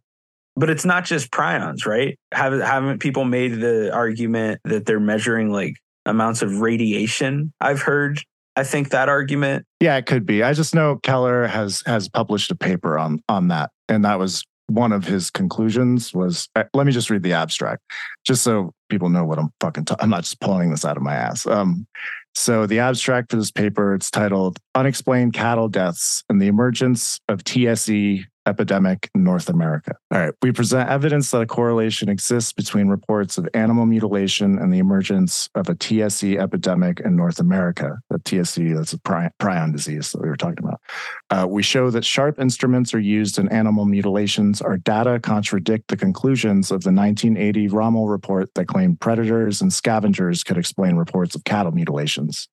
but it's not just prions, right? Haven't haven't people made the argument that they're measuring like amounts of radiation? I've heard. I think that argument. Yeah, it could be. I just know Kelleher has has published a paper on on that, and that was one of his conclusions. Was uh, let me just read the abstract, just so people know what I'm fucking. i I'm not just pulling this out of my ass. Um, so the abstract for this paper, it's titled "Unexplained Cattle Deaths and the Emergence of TSE epidemic in North America. All right, we present evidence that a correlation exists between reports of animal mutilation and the emergence of a TSE epidemic in North America. The TSE, that's a prion disease that we were talking about. Uh, we show that sharp instruments are used in animal mutilations. Our data contradict the conclusions of the 1980 Rommel report that claimed predators and scavengers could explain reports of cattle mutilations.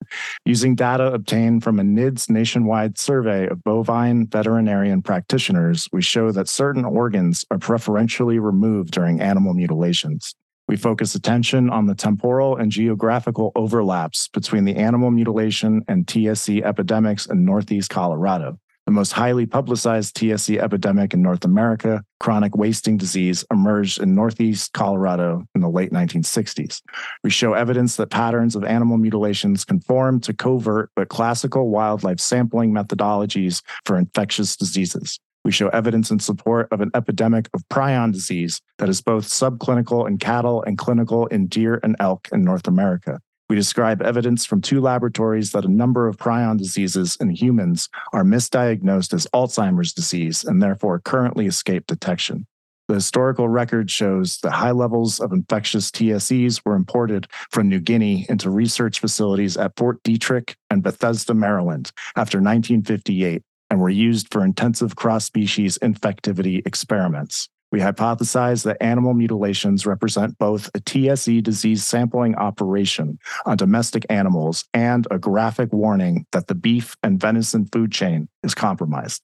Using data obtained from a NIDS nationwide survey of bovine veterinarian practitioners, we show that certain organs are preferentially removed during animal mutilations. We focus attention on the temporal and geographical overlaps between the animal mutilation and TSE epidemics in Northeast Colorado. The most highly publicized TSE epidemic in North America, chronic wasting disease, emerged in Northeast Colorado in the late 1960s. We show evidence that patterns of animal mutilations conform to covert but classical wildlife sampling methodologies for infectious diseases we show evidence in support of an epidemic of prion disease that is both subclinical in cattle and clinical in deer and elk in North America. We describe evidence from two laboratories that a number of prion diseases in humans are misdiagnosed as Alzheimer's disease and therefore currently escape detection. The historical record shows that high levels of infectious TSEs were imported from New Guinea into research facilities at Fort Detrick and Bethesda, Maryland after 1958 and were used for intensive cross species infectivity experiments. We hypothesize that animal mutilations represent both a TSE disease sampling operation on domestic animals and a graphic warning that the beef and venison food chain is compromised.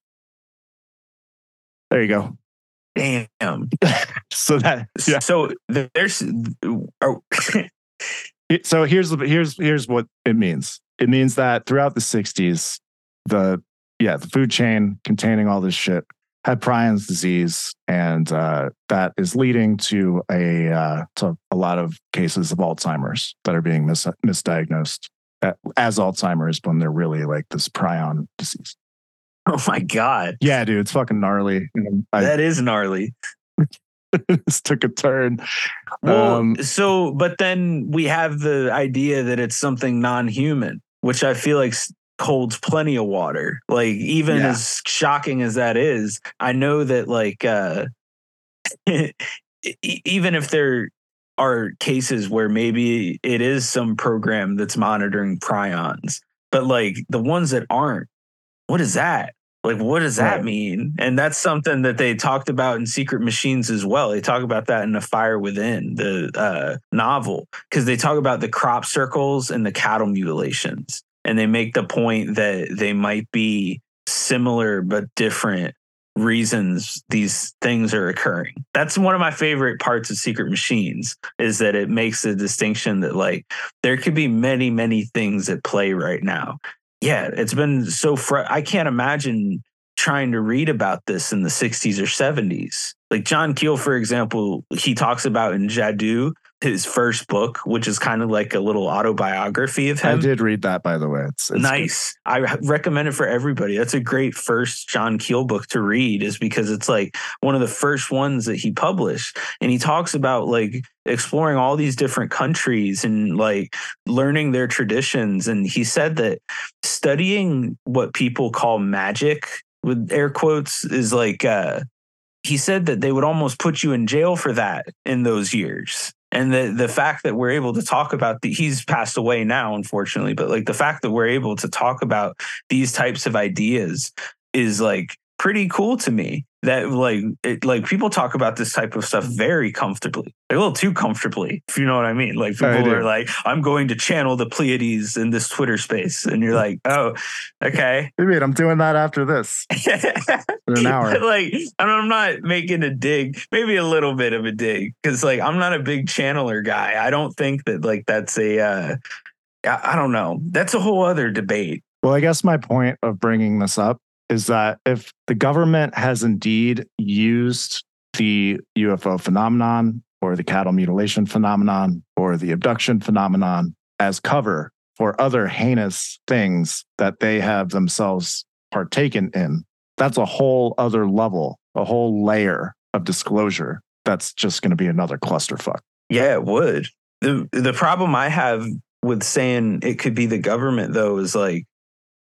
There you go. Damn. so that yeah. so there's oh. so here's here's here's what it means. It means that throughout the 60s, the yeah, the food chain containing all this shit had prions disease, and uh, that is leading to a uh, to a lot of cases of Alzheimer's that are being mis- misdiagnosed as Alzheimer's when they're really like this prion disease. Oh my god! Yeah, dude, it's fucking gnarly. I, that is gnarly. this took a turn. Well, um, so but then we have the idea that it's something non-human, which I feel like holds plenty of water. Like even yeah. as shocking as that is, I know that like uh even if there are cases where maybe it is some program that's monitoring prions, but like the ones that aren't, what is that? Like, what does that right. mean? And that's something that they talked about in Secret Machines as well. They talk about that in The Fire Within, the uh, novel, because they talk about the crop circles and the cattle mutilations and they make the point that they might be similar but different reasons these things are occurring. That's one of my favorite parts of Secret Machines is that it makes a distinction that like there could be many many things at play right now. Yeah, it's been so fr- I can't imagine trying to read about this in the 60s or 70s. Like John Keel for example, he talks about in Jadoo his first book, which is kind of like a little autobiography of him. I did read that, by the way. It's, it's nice. Good. I recommend it for everybody. That's a great first John Keel book to read, is because it's like one of the first ones that he published, and he talks about like exploring all these different countries and like learning their traditions. And he said that studying what people call magic with air quotes is like uh he said that they would almost put you in jail for that in those years and the the fact that we're able to talk about he's passed away now unfortunately but like the fact that we're able to talk about these types of ideas is like pretty cool to me that like it, like people talk about this type of stuff very comfortably a little too comfortably if you know what i mean. Like people are like i'm going to channel the pleiades in this twitter space and you're like oh okay. I mean, i'm doing that after this. In an hour. Like i'm not making a dig maybe a little bit of a dig because like i'm not a big channeler guy. I don't think that like that's a uh I don't know. That's a whole other debate. Well i guess my point of bringing this up is that if the government has indeed used the UFO phenomenon or the cattle mutilation phenomenon or the abduction phenomenon as cover for other heinous things that they have themselves partaken in. That's a whole other level, a whole layer of disclosure. That's just going to be another clusterfuck. Yeah, it would. The the problem I have with saying it could be the government though is like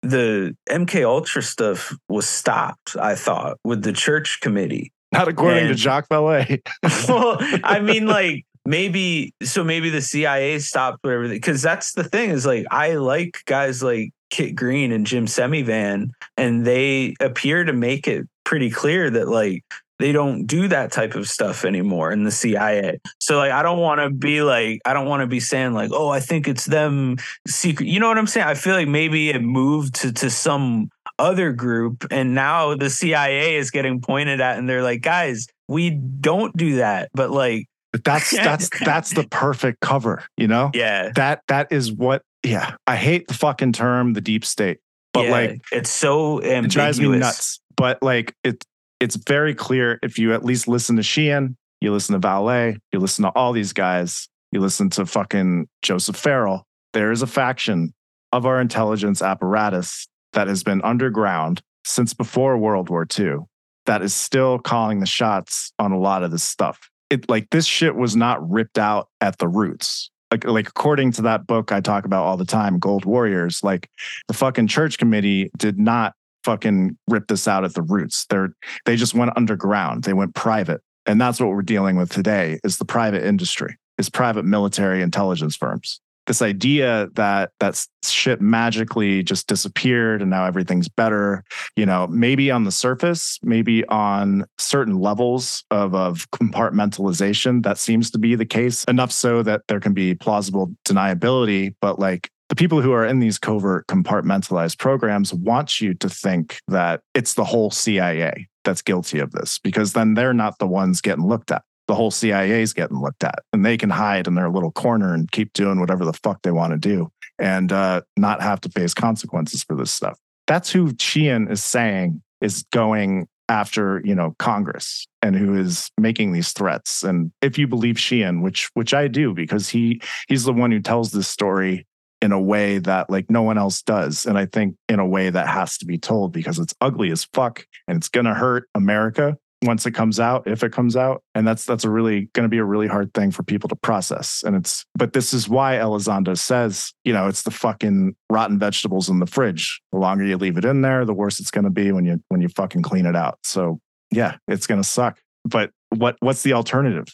the MK Ultra stuff was stopped, I thought, with the church committee. Not according and, to Jacques Vallée. well, I mean, like maybe so maybe the CIA stopped whatever because that's the thing is like I like guys like Kit Green and Jim Semivan, and they appear to make it pretty clear that like they don't do that type of stuff anymore in the CIA. So like I don't want to be like I don't want to be saying like oh I think it's them secret. You know what I'm saying? I feel like maybe it moved to to some other group and now the CIA is getting pointed at and they're like guys we don't do that but like but that's that's that's the perfect cover, you know? Yeah. That that is what yeah. I hate the fucking term the deep state. But yeah, like it's so ambiguous. It drives me nuts. But like it it's very clear if you at least listen to Sheehan, you listen to Vallée, you listen to all these guys, you listen to fucking Joseph Farrell, there is a faction of our intelligence apparatus that has been underground since before World War II that is still calling the shots on a lot of this stuff. It like this shit was not ripped out at the roots. Like, like according to that book I talk about all the time, Gold Warriors, like the fucking church committee did not fucking rip this out at the roots. They're they just went underground. They went private. And that's what we're dealing with today is the private industry, is private military intelligence firms. This idea that that shit magically just disappeared and now everything's better, you know, maybe on the surface, maybe on certain levels of, of compartmentalization, that seems to be the case. Enough so that there can be plausible deniability, but like the people who are in these covert compartmentalized programs want you to think that it's the whole CIA that's guilty of this because then they're not the ones getting looked at. The whole CIA is getting looked at and they can hide in their little corner and keep doing whatever the fuck they want to do and uh, not have to face consequences for this stuff. That's who Sheehan is saying is going after you know Congress and who is making these threats. And if you believe Sheehan, which which I do, because he he's the one who tells this story in a way that like no one else does. And I think in a way that has to be told because it's ugly as fuck and it's gonna hurt America once it comes out, if it comes out. And that's that's a really gonna be a really hard thing for people to process. And it's but this is why Elizondo says, you know, it's the fucking rotten vegetables in the fridge. The longer you leave it in there, the worse it's gonna be when you when you fucking clean it out. So yeah, it's gonna suck. But what what's the alternative?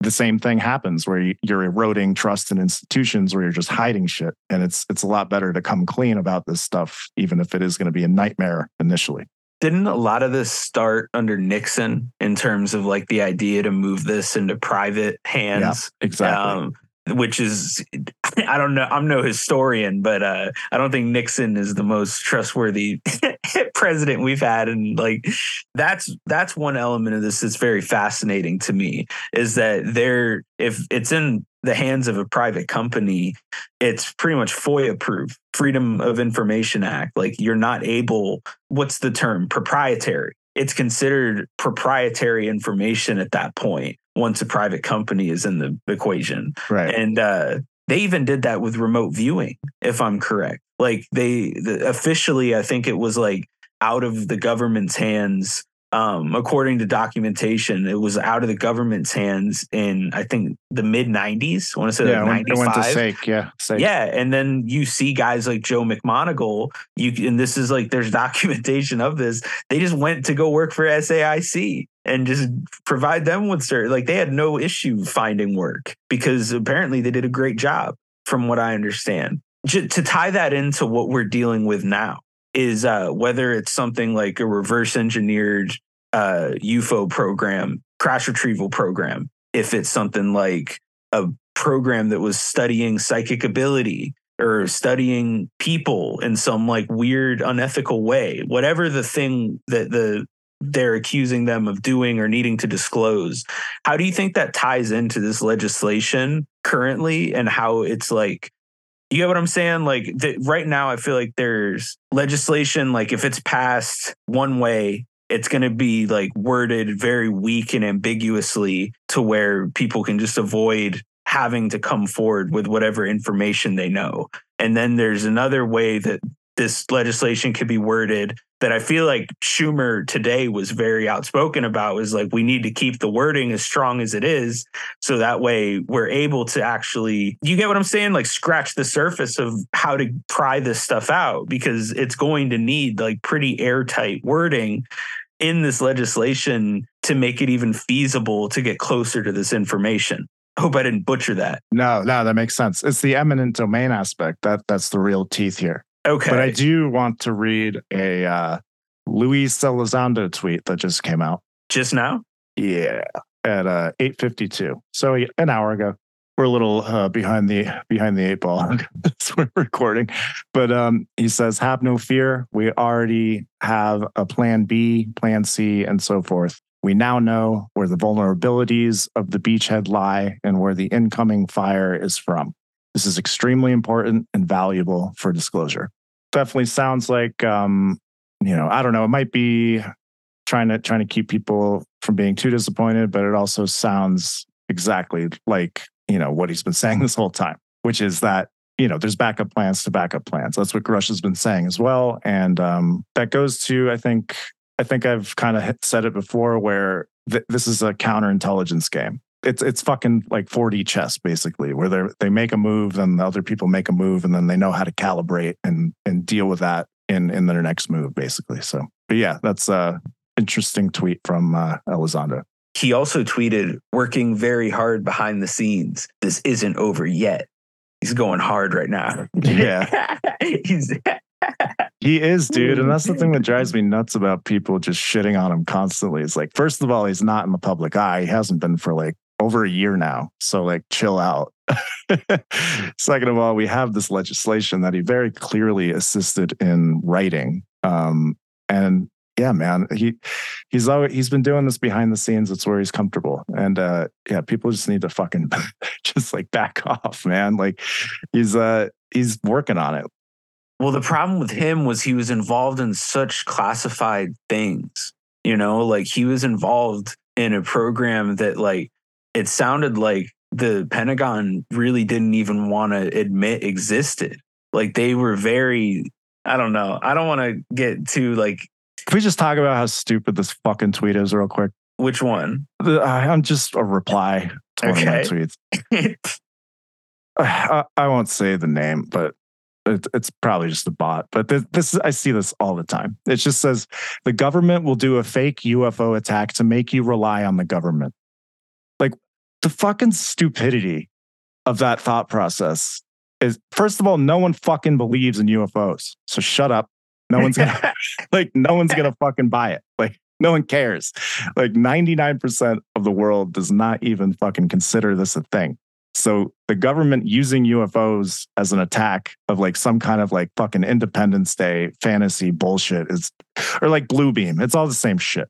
The same thing happens where you're eroding trust in institutions where you're just hiding shit and it's it's a lot better to come clean about this stuff even if it is going to be a nightmare initially didn't a lot of this start under Nixon in terms of like the idea to move this into private hands? Yeah, exactly. Um, which is I don't know. I'm no historian but uh, I don't think Nixon is the most trustworthy president we've had. And like that's that's one element of this that's very fascinating to me is that there if it's in the hands of a private company it's pretty much FOIA proof freedom of information act. Like you're not able what's the term? Proprietary. It's considered proprietary information at that point once a private company is in the equation. Right. And uh, they even did that with remote viewing, if I'm correct. Like they the, officially, I think it was like out of the government's hands um, according to documentation, it was out of the government's hands in I think the mid '90s. I want to say yeah, like '95. It went to SAIC, yeah, SAIC. yeah. And then you see guys like Joe McMoneagle. You and this is like there's documentation of this. They just went to go work for SAIC and just provide them with certain like they had no issue finding work because apparently they did a great job, from what I understand. to tie that into what we're dealing with now is uh, whether it's something like a reverse engineered uh, UFO program, crash retrieval program, if it's something like a program that was studying psychic ability or studying people in some like weird unethical way whatever the thing that the they're accusing them of doing or needing to disclose how do you think that ties into this legislation currently and how it's like you get what I'm saying? Like the, right now, I feel like there's legislation. Like if it's passed one way, it's going to be like worded very weak and ambiguously to where people can just avoid having to come forward with whatever information they know. And then there's another way that this legislation could be worded that I feel like Schumer today was very outspoken about was like we need to keep the wording as strong as it is so that way we're able to actually you get what I'm saying like scratch the surface of how to pry this stuff out because it's going to need like pretty airtight wording in this legislation to make it even feasible to get closer to this information. Hope I didn't butcher that. No, no, that makes sense. It's the eminent domain aspect that that's the real teeth here. Okay. But I do want to read a uh, Luis Elizondo tweet that just came out. Just now? Yeah, at uh, 8:52. So an hour ago. We're a little uh, behind the behind the eight ball as we're recording, but um, he says, "Have no fear. We already have a plan B, plan C, and so forth. We now know where the vulnerabilities of the beachhead lie and where the incoming fire is from. This is extremely important and valuable for disclosure." Definitely sounds like, um, you know, I don't know. It might be trying to trying to keep people from being too disappointed, but it also sounds exactly like you know what he's been saying this whole time, which is that you know there's backup plans to backup plans. That's what Russia's been saying as well, and um, that goes to I think I think I've kind of said it before, where th- this is a counterintelligence game. It's it's fucking like 4D chess basically, where they they make a move, then the other people make a move, and then they know how to calibrate and and deal with that in in their next move, basically. So, but yeah, that's a interesting tweet from uh, Elizondo. He also tweeted, working very hard behind the scenes. This isn't over yet. He's going hard right now. Yeah. He's He is, dude. And that's the thing that drives me nuts about people just shitting on him constantly. It's like, first of all, he's not in the public eye. He hasn't been for like over a year now. So, like, chill out. Second of all, we have this legislation that he very clearly assisted in writing. Um, and yeah, man, he he's always he's been doing this behind the scenes. It's where he's comfortable, and uh, yeah, people just need to fucking just like back off, man. Like he's uh he's working on it. Well, the problem with him was he was involved in such classified things. You know, like he was involved in a program that like it sounded like the Pentagon really didn't even want to admit existed. Like they were very I don't know. I don't want to get too like Can we just talk about how stupid this fucking tweet is real quick? which one? The- I- I'm just a reply to one of my Okay. tweets. I, I won't say the name, but it, it's probably just a bot. But this, this is, I see this all the time. It just says the government will do a fake UFO attack to make you rely on the government. The fucking stupidity of that thought process is first of all, no one fucking believes in UFOs. So shut up. No one's gonna like no one's gonna fucking buy it. Like no one cares. Like 99% of the world does not even fucking consider this a thing. So the government using UFOs as an attack of like some kind of like fucking Independence Day fantasy bullshit is, or like Blue Beam. It's all the same shit.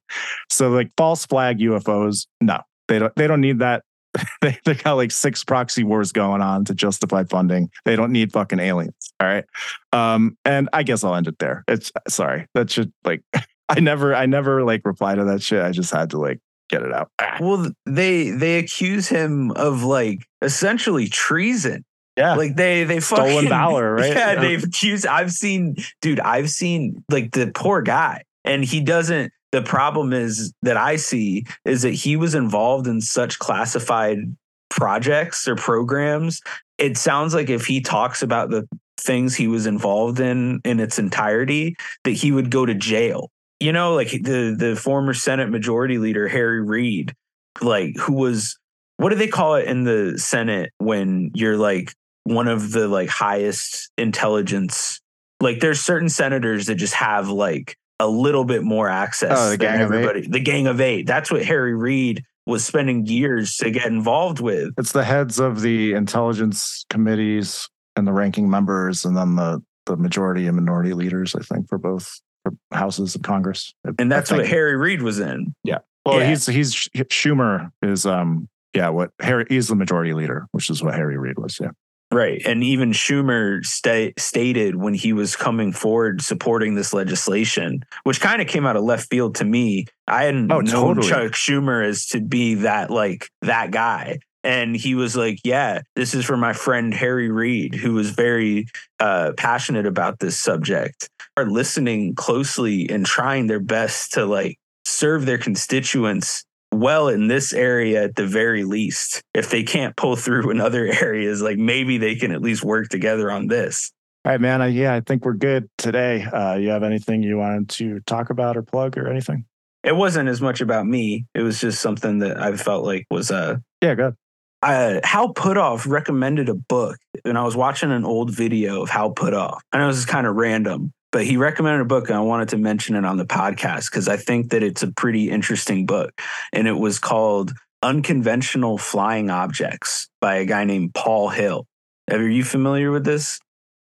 So like false flag UFOs, no, they don't. They don't need that. they they got like six proxy wars going on to justify funding. They don't need fucking aliens. All right. Um, and I guess I'll end it there. It's sorry. That should like I never I never like reply to that shit. I just had to like get it out. well, they they accuse him of like essentially treason. Yeah. Like they they fucking Stolen valor, right? Yeah, Yeah. they've accused. I've seen, dude. I've seen like the poor guy, and he doesn't. The problem is that I see is that he was involved in such classified projects or programs. It sounds like if he talks about the things he was involved in in its entirety, that he would go to jail. You know, like the the former Senate Majority Leader Harry Reid, like who was what do they call it in the Senate when you're like one of the like highest intelligence? Like there's certain senators that just have like a little bit more access Oh, the than Gang of Eight? everybody. The Gang of Eight. That's what Harry Reid was spending years to get involved with. It's the heads of the intelligence committees and the ranking members, and then the the majority and minority leaders. I think for both for houses of Congress. And that's what. Harry Reid was in. Yeah. Well, yeah. he's he's Schumer is um yeah what Harry he's the majority leader, which is what Harry Reid was. Yeah. Right. And even Schumer sta- stated when he was coming forward supporting this legislation, which kind of came out of left field to me. I hadn't Oh, known totally. Chuck Schumer as to be that like that guy. And he was like, Yeah, this is for my friend Harry Reid, who was very uh, passionate about this subject, are listening closely and trying their best to like serve their constituents well in this area at the very least. If they can't pull through in other areas, like maybe they can at least work together on this. All right, man. I, yeah, I think we're good today. Uh, you have anything you wanted to talk about or plug or anything? It wasn't as much about me. It was just something that I felt like was uh Yeah, good. uh, Hal Puthoff recommended a book, and I was watching an old video of Hal Puthoff. I know this is kind of random, but he recommended a book, and I wanted to mention it on the podcast because I think that it's a pretty interesting book. And it was called Unconventional Flying Objects by a guy named Paul Hill. Are you familiar with this?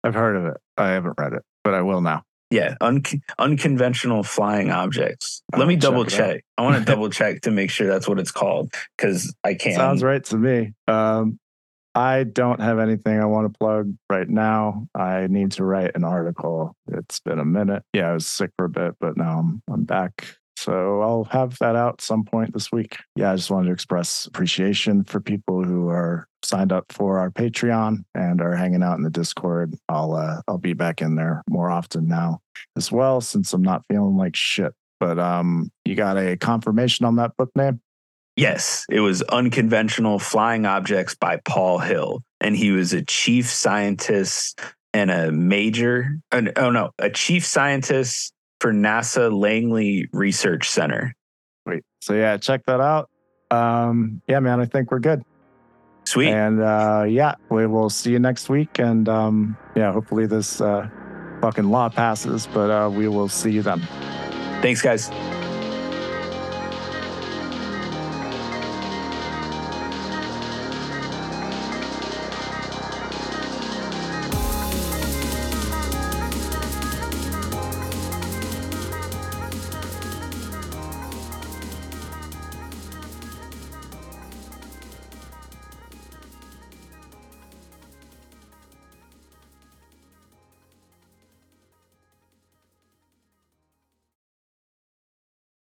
I've heard of it. I haven't read it, but I will now. Yeah, un- unconventional flying objects. Let me double out. check. I want to double check to make sure that's what it's called because I can't. Sounds right to me. Um, I don't have anything I want to plug right now. I need to write an article. It's been a minute. Yeah, I was sick for a bit, but now I'm, I'm back. So I'll have that out some point this week. Yeah, I just wanted to express appreciation for people who are signed up for our Patreon and are hanging out in the Discord. I'll uh, I'll be back in there more often now as well since I'm not feeling like shit. But um, you got a confirmation on that book name? Yes, it was Unconventional Flying Objects by Paul Hill. And he was a chief scientist and a major, uh, oh no, a chief scientist for NASA Langley Research Center. Sweet. So yeah, check that out. Um, yeah, man, I think we're good. Sweet. And uh, yeah, we will see you next week. And um, yeah, hopefully this uh, fucking law passes, but uh, we will see you then. Thanks, guys.